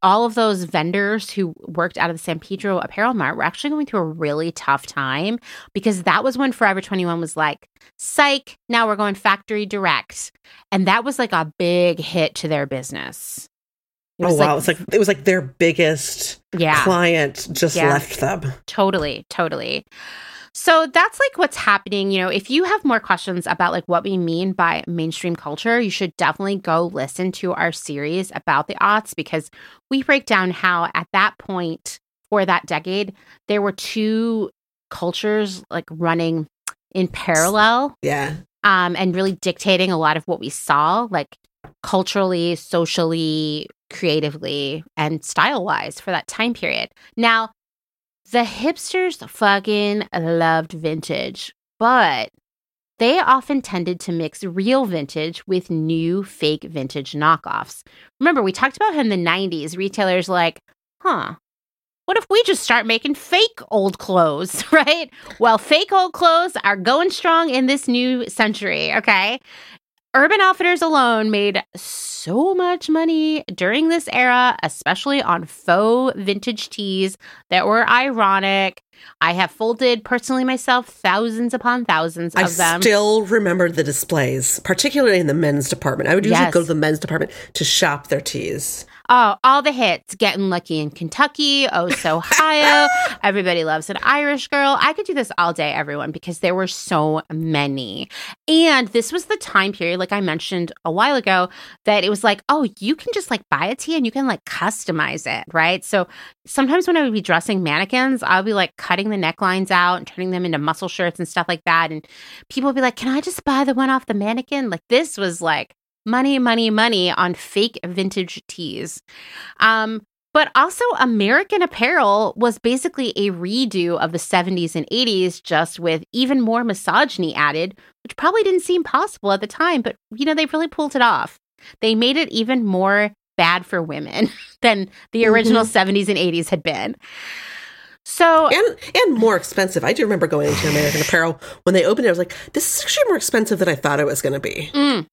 all of those vendors who worked out of the San Pedro Apparel Mart were actually going through a really tough time because that was when Forever 21 was like, psych, now we're going factory direct. And that was like a big hit to their business. Oh wow! Like, it's like it was like their biggest yeah. client just yeah. left them. Totally, totally. So that's like what's happening. You know, if you have more questions about like what we mean by mainstream culture, you should definitely go listen to our series about the aughts because we break down how at that point for that decade, there were two cultures like running in parallel. Yeah. Um, and really dictating a lot of what we saw, like culturally, socially, creatively, and style wise for that time period. Now, the hipsters fucking loved vintage, but they often tended to mix real vintage with new fake vintage knockoffs. Remember, we talked about in the 90s, retailers like, huh, what if we just start making fake old clothes, [laughs] right? Well, fake old clothes are going strong in this new century, okay? Urban Outfitters alone made so much money during this era, especially on faux vintage tees that were ironic. I have folded personally myself thousands upon thousands of I them. I still remember the displays, particularly in the men's department. I would usually yes. go to the men's department to shop their tees. Oh, all the hits. Getting Lucky in Kentucky. Oh, so [laughs] Ohio. Everybody loves an Irish girl. I could do this all day, everyone, because there were so many. And this was the time period, like I mentioned a while ago, that it was like, oh, you can just like buy a tee and you can like customize it, right? So sometimes when I would be dressing mannequins, I'll be like cutting the necklines out and turning them into muscle shirts and stuff like that. And people would be like, can I just buy the one off the mannequin? Like this was like, money, money, money on fake vintage tees. Um, but also, American Apparel was basically a redo of the 70s and 80s, just with even more misogyny added, which probably didn't seem possible at the time, but you know, they really pulled it off. They made it even more bad for women [laughs] than the original mm-hmm. 70s and 80s had been. So and and more expensive. I do remember going into American Apparel when they opened it. I was like, "This is actually more expensive than I thought it was going to be." Mm.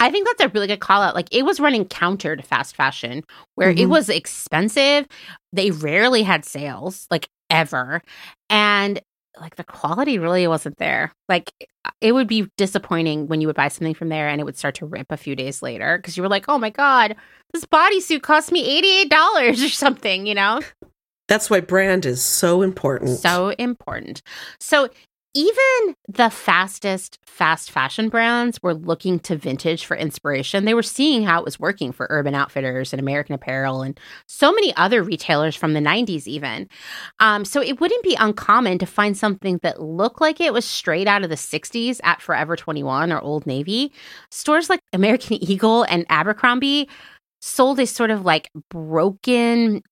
I think that's a really good call out. Like it was running counter to fast fashion where mm-hmm. it was expensive. They rarely had sales, like ever. And like the quality really wasn't there. Like it would be disappointing when you would buy something from there and it would start to rip a few days later because you were like, oh my God, this bodysuit cost me $88 [laughs] or something, you know? That's why brand is so important. So important. So even the fastest fast fashion brands were looking to vintage for inspiration. They were seeing how it was working for Urban Outfitters and American Apparel and so many other retailers from the 90s, even. Um, so it wouldn't be uncommon to find something that looked like it was straight out of the 60s at Forever 21 or Old Navy. Stores like American [laughs] Eagle and Abercrombie sold a sort of like broken,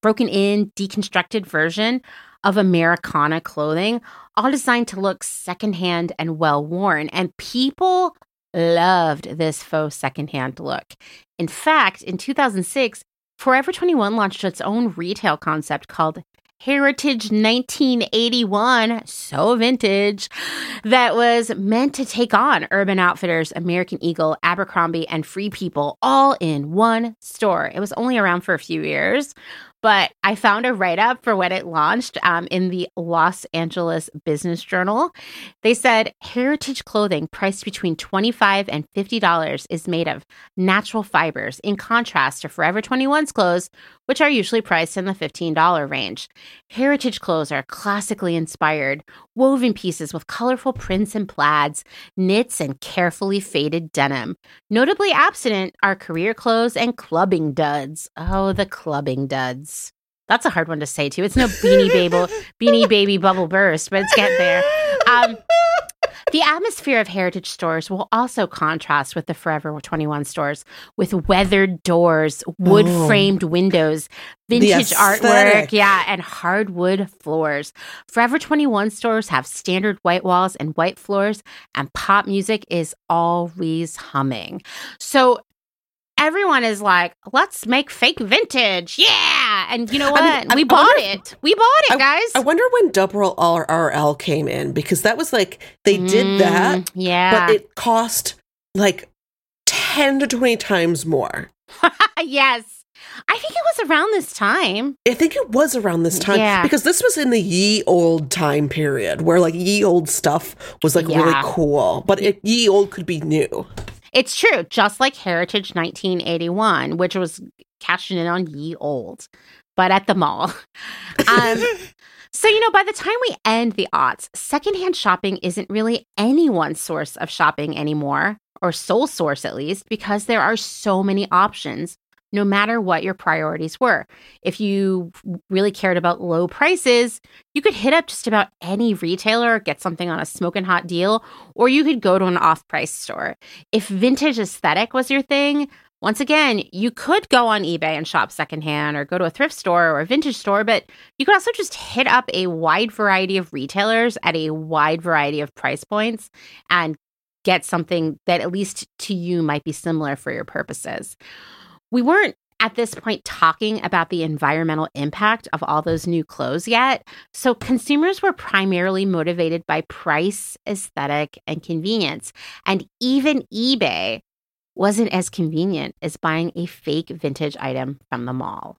broken in, deconstructed version of Americana clothing, all designed to look secondhand and well worn. And people loved this faux secondhand look. In fact, in 2006, Forever 21 launched its own retail concept called Heritage 1981, so vintage, that was meant to take on Urban Outfitters, American Eagle, Abercrombie, and Free People all in one store. It was only around for a few years, but I found a write up for when it launched um, in the Los Angeles Business Journal. They said heritage clothing priced between 25 and $50 is made of natural fibers, in contrast to Forever 21's clothes, which are usually priced in the $15 range. Heritage clothes are classically inspired, woven pieces with colorful prints and plaids, knits, and carefully faded denim. Notably absent are career clothes and clubbing duds. Oh, the clubbing duds. That's a hard one to say too. It's no beanie baby, [laughs] beanie baby bubble burst, but it's getting there. Um, [laughs] the atmosphere of heritage stores will also contrast with the Forever 21 stores with weathered doors, wood framed windows, vintage artwork, yeah, and hardwood floors. Forever 21 stores have standard white walls and white floors, and pop music is always humming. So everyone is like, let's make fake vintage. Yeah. And you know what? I mean, we I bought it. We bought it, guys. I wonder when Double RL came in because that was like, they did mm, that. Yeah. But it cost like 10 to 20 times more. [laughs] yes. I think it was around this time. I think it was around this time yeah. because this was in the ye old time period where like ye old stuff was like yeah. really cool, but it, ye old could be new. It's true, just like Heritage 1981, which was cashing in on ye old, but at the mall. [laughs] Um, so, you know, by the time we end the aughts, secondhand shopping isn't really anyone's source of shopping anymore, or sole source at least, because there are so many options no matter what your priorities were. If you really cared about low prices, you could hit up just about any retailer, get something on a smoking hot deal, or you could go to an off price store. If vintage aesthetic was your thing, once again, you could go on eBay and shop secondhand or go to a thrift store or a vintage store, but you could also just hit up a wide variety of retailers at a wide variety of price points and get something that at least to you might be similar for your purposes we weren't at this point talking about the environmental impact of all those new clothes yet. So consumers were primarily motivated by price, aesthetic, and convenience. And even eBay wasn't as convenient as buying a fake vintage item from the mall.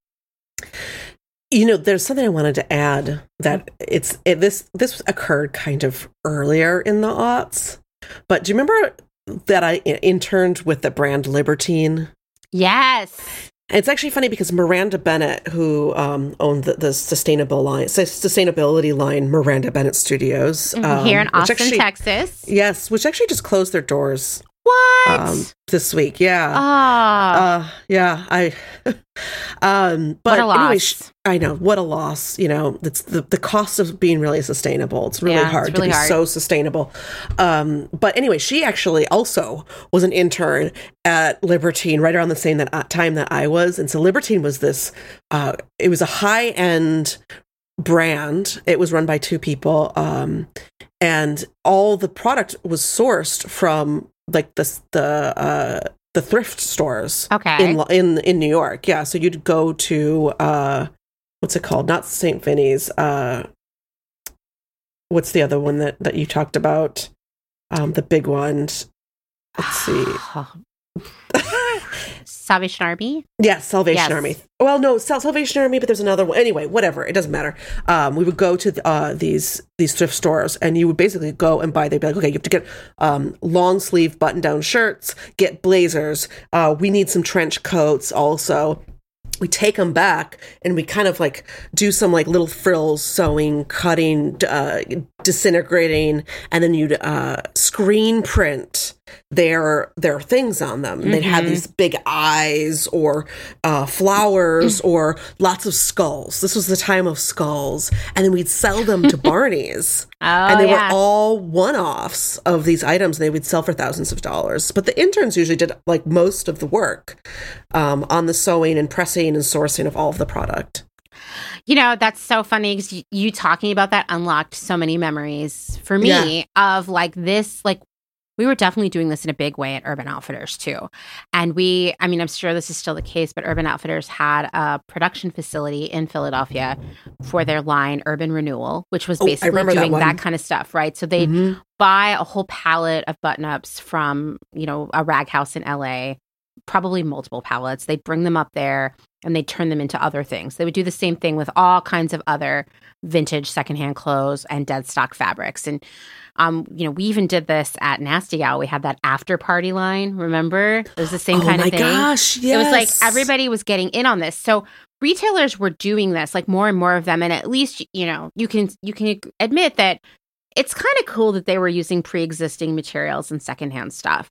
You know, there's something I wanted to add that it's it, this this occurred kind of earlier in the aughts. But do you remember that I interned with the brand Libertine Yes. it's actually funny because Miranda Bennett, who um, owned the, the, sustainable line, sustainability line, Miranda Bennett Studios, um, here in Austin, actually, Texas. Yes, which actually just closed their doors what? Um, this week, yeah. Ah. Uh, yeah, I [laughs] um but what a loss. anyway, I know what a loss, you know, it's the the cost of being really sustainable. It's really yeah, hard it's really to be hard. so sustainable. Um but anyway, she actually also was an intern at Libertine right around the same that uh, time that I was. And so Libertine was this uh it was a high-end brand. It was run by two people um and all the product was sourced from like the the uh the thrift stores okay in in in New York. Yeah, so you'd go to uh what's it called? Not St. Vinny's. Uh what's the other one that that you talked about? Um the big ones. Let's see. [sighs] [laughs] Salvation Army? Yes, Salvation yes. Army. Well, no, Salvation Army, but there's another one. Anyway, whatever. It doesn't matter. Um, we would go to uh, these these thrift stores, and you would basically go and buy. They'd be like, okay, you have to get um, long sleeve button down shirts, get blazers. Uh, we need some trench coats also we take them back and we kind of like do some like little frills sewing cutting uh, disintegrating and then you'd uh, screen print their their things on them mm-hmm. they'd have mm-hmm. these big eyes or uh, flowers or lots of skulls this was the time of skulls and then we'd sell them to [laughs] barney's oh, and they yeah. were all one-offs of these items they would sell for thousands of dollars but the interns usually did like most of the work um, on the sewing and pressing and sourcing of all of the product. You know, that's so funny because you, you, talking about that unlocked so many memories for me yeah. of like this, like we were definitely doing this in a big way at Urban Outfitters too. And we, I mean, I'm sure this is still the case, but Urban Outfitters had a production facility in Philadelphia for their line Urban Renewal, which was basically oh, doing that, that, kind of stuff, right? So they'd mm-hmm. buy a whole pallet of button ups from, you know, a rag house in LA probably multiple pallets. They'd bring them up there. and they turn them into other things. They would do the same thing with all kinds of other vintage secondhand clothes and dead stock fabrics. And um, you know, we even did this at Nasty Gal. We had that after party line. Remember, it was the same oh kind of thing. gosh, It was like everybody was getting in on this. So retailers were doing this, like more and more of them. And at least you know you can you can admit that it's kind of cool that they were using pre-existing materials and secondhand stuff.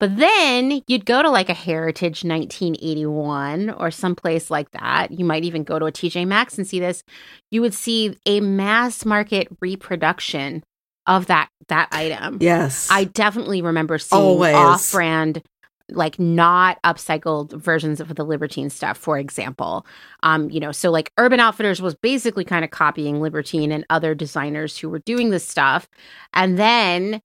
But then you'd go to like a Heritage 1981 or someplace like that. You might even go to a TJ Maxx and see this. You would see a mass market reproduction of that that item. Yes. I definitely remember seeing Always. off-brand, like not upcycled versions of the Libertine stuff, for example. Um, you know, so like Urban Outfitters was basically kind of copying Libertine and other designers who were doing this stuff, and then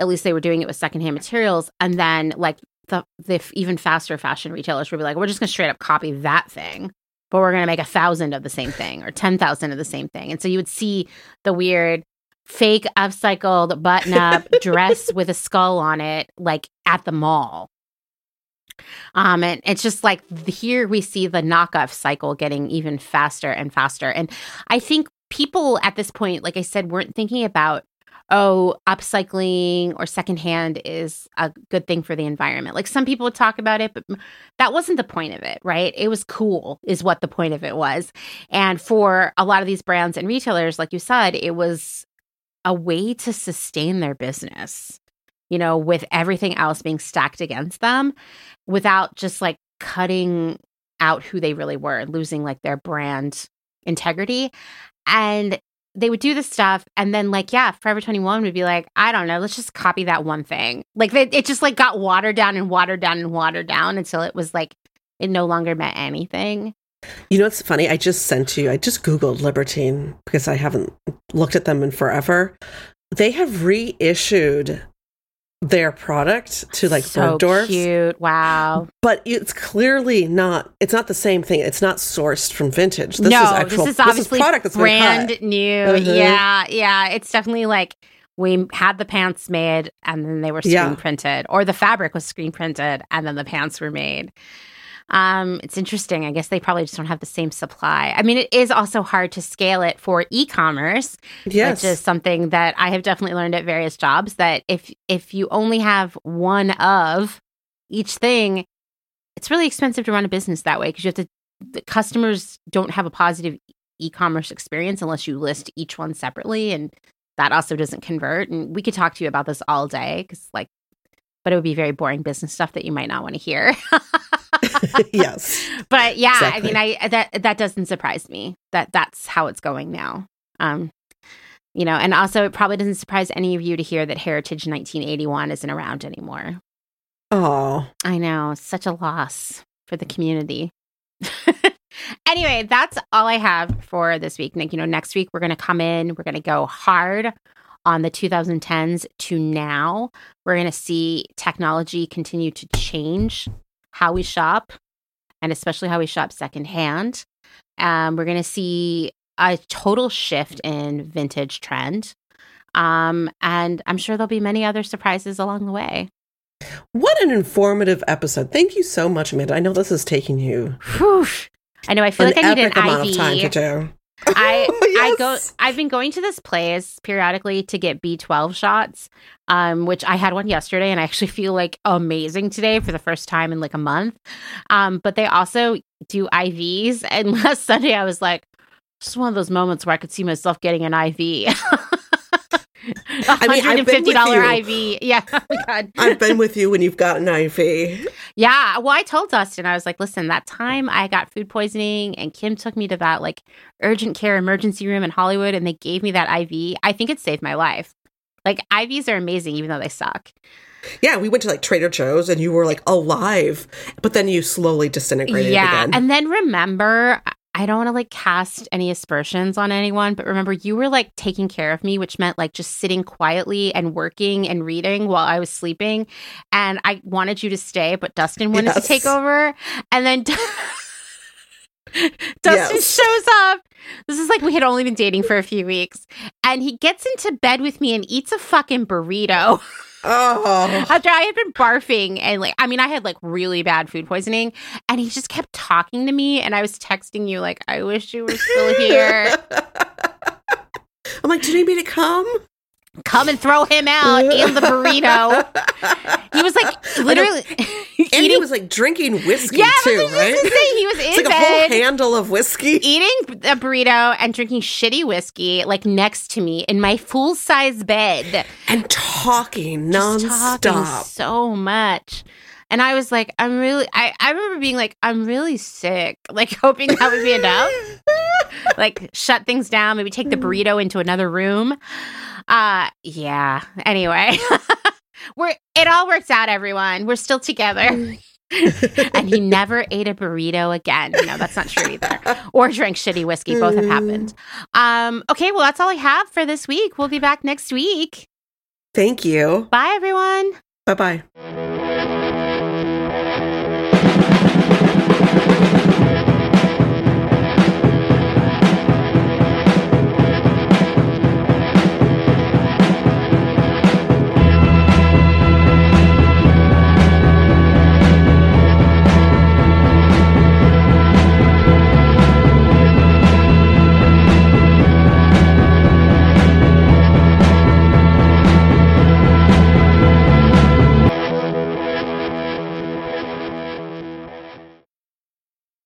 at least they were doing it with secondhand materials, and then like the the f- even faster fashion retailers would be like, we're just gonna straight up copy that thing. But we're going to make a thousand of the same thing or 10,000 of the same thing. And so you would see the weird fake upcycled button up [laughs] dress with a skull on it like at the mall. Um and it's just like here we see the knockoff cycle getting even faster and faster. And i think people at this point like i said weren't thinking about oh upcycling or secondhand is a good thing for the environment. Like some people would talk about it but that wasn't the point of it right? It was cool is what the point of it was. And for a lot of these brands and retailers like you said it was a way to sustain their business, you know, with everything else being stacked against them without just like cutting out who they really were and losing like their brand integrity. And they would do this stuff and then like yeah forever 21 would be like i don't know let's just copy that one thing like they, it just like got watered down and watered down and watered down until it was like it no longer meant anything You know what's funny? I just sent you, I just Googled Libertine because I haven't looked at them in forever. They have reissued their product to like so Bergdorf's, cute wow but it's clearly not, it's not the same thing. It's not sourced from vintage. This no, is actual, this is obviously product that's brand new. Mhm. Yeah, yeah. It's definitely like we had the pants made and then they were screen Yeah. printed, or the fabric was screen printed and then the pants were made. Um, it's interesting. I guess they probably just don't have the same supply. I mean, it is also hard to scale it for e-commerce, Yes. which is something that I have definitely learned at various jobs. That if if you only have one of each thing, it's really expensive to run a business that way because you have to. The customers don't have a positive e-commerce experience unless you list each one separately, and that also doesn't convert. And we could talk to you about this all day because, like, but it would be very boring business stuff that you might not want to hear. [laughs] [laughs] yes. but yeah, Exactly. I mean, I that that doesn't surprise me that that's how it's going now. Um, you know, and also it probably doesn't surprise any of you to hear that Heritage 1981 isn't around anymore. Oh, I know, such a loss for the community. [laughs] anyway, that's all I have for this week. Nick, you know, next week we're going to come in, we're going to go hard on the 2010s to now. We're going to see technology continue to change how we shop and especially how we shop secondhand. Um, we're going to see a total shift in vintage trend. Um, and I'm sure there'll be many other surprises along the way. what an informative episode. Thank you so much, Amanda. I know this is taking you Whew. I know. I feel like I need an amount of time to do. I [laughs] I go. Yes. I've been going to this place periodically to get B twelve shots, um, which I had one yesterday, and I actually [laughs] feel like amazing today for the first time in like a month. Um, but they also do IVs, and [laughs] last Sunday I was like, just one of those moments where I could see myself getting an IV. I mean, I've been with $150 you. IV. Yeah. [laughs] Oh God. I've been with you when you've got an IV. Yeah. Well, I told Dustin, I was like, listen, that time I got food poisoning and Kim took me to that like urgent care emergency room in Hollywood and they gave me that IV. I think it saved my life. Like IVs are amazing, even though they suck. Yeah, we went to like Trader Joe's and you were like alive, but then you slowly disintegrated yeah. again. And then remember, I don't want to like cast any aspersions on anyone, but remember, you were like taking care of me, which meant like just sitting quietly and working and reading while I was sleeping. And I wanted you to stay, but Dustin wanted Yes. to take over. And then [laughs] Dustin Yes. shows up. This is like we had only been dating for a few weeks. And he gets into bed with me and eats a fucking burrito. [laughs] Oh. After I had been barfing and like, I mean, I had like really bad food poisoning, and he just kept talking to me, and I was texting you like, I wish you were still [laughs] here. I'm like, do you need me to come? Come and throw him out and the burrito. He was like [laughs] literally [laughs] And he was like drinking whiskey yeah, too, I was just right? say, he [laughs] was in like a whole handle of whiskey. eating a burrito and drinking shitty whiskey, like next to me in my full size bed. And talking just talking nonstop. so much. And I was like, I'm really, I, I remember being like, I'm really sick, [laughs] like hoping that would be enough. [laughs] like, shut things down, maybe take the burrito into another room. Uh, yeah. Anyway, [laughs] we're, it all works out, everyone. We're still together. and he never ate a burrito again. No, that's not true either. Or drank shitty whiskey. Both have happened. Um, okay, well, that's all I have for this week. We'll be back next week. Thank you. Bye, everyone. Bye bye.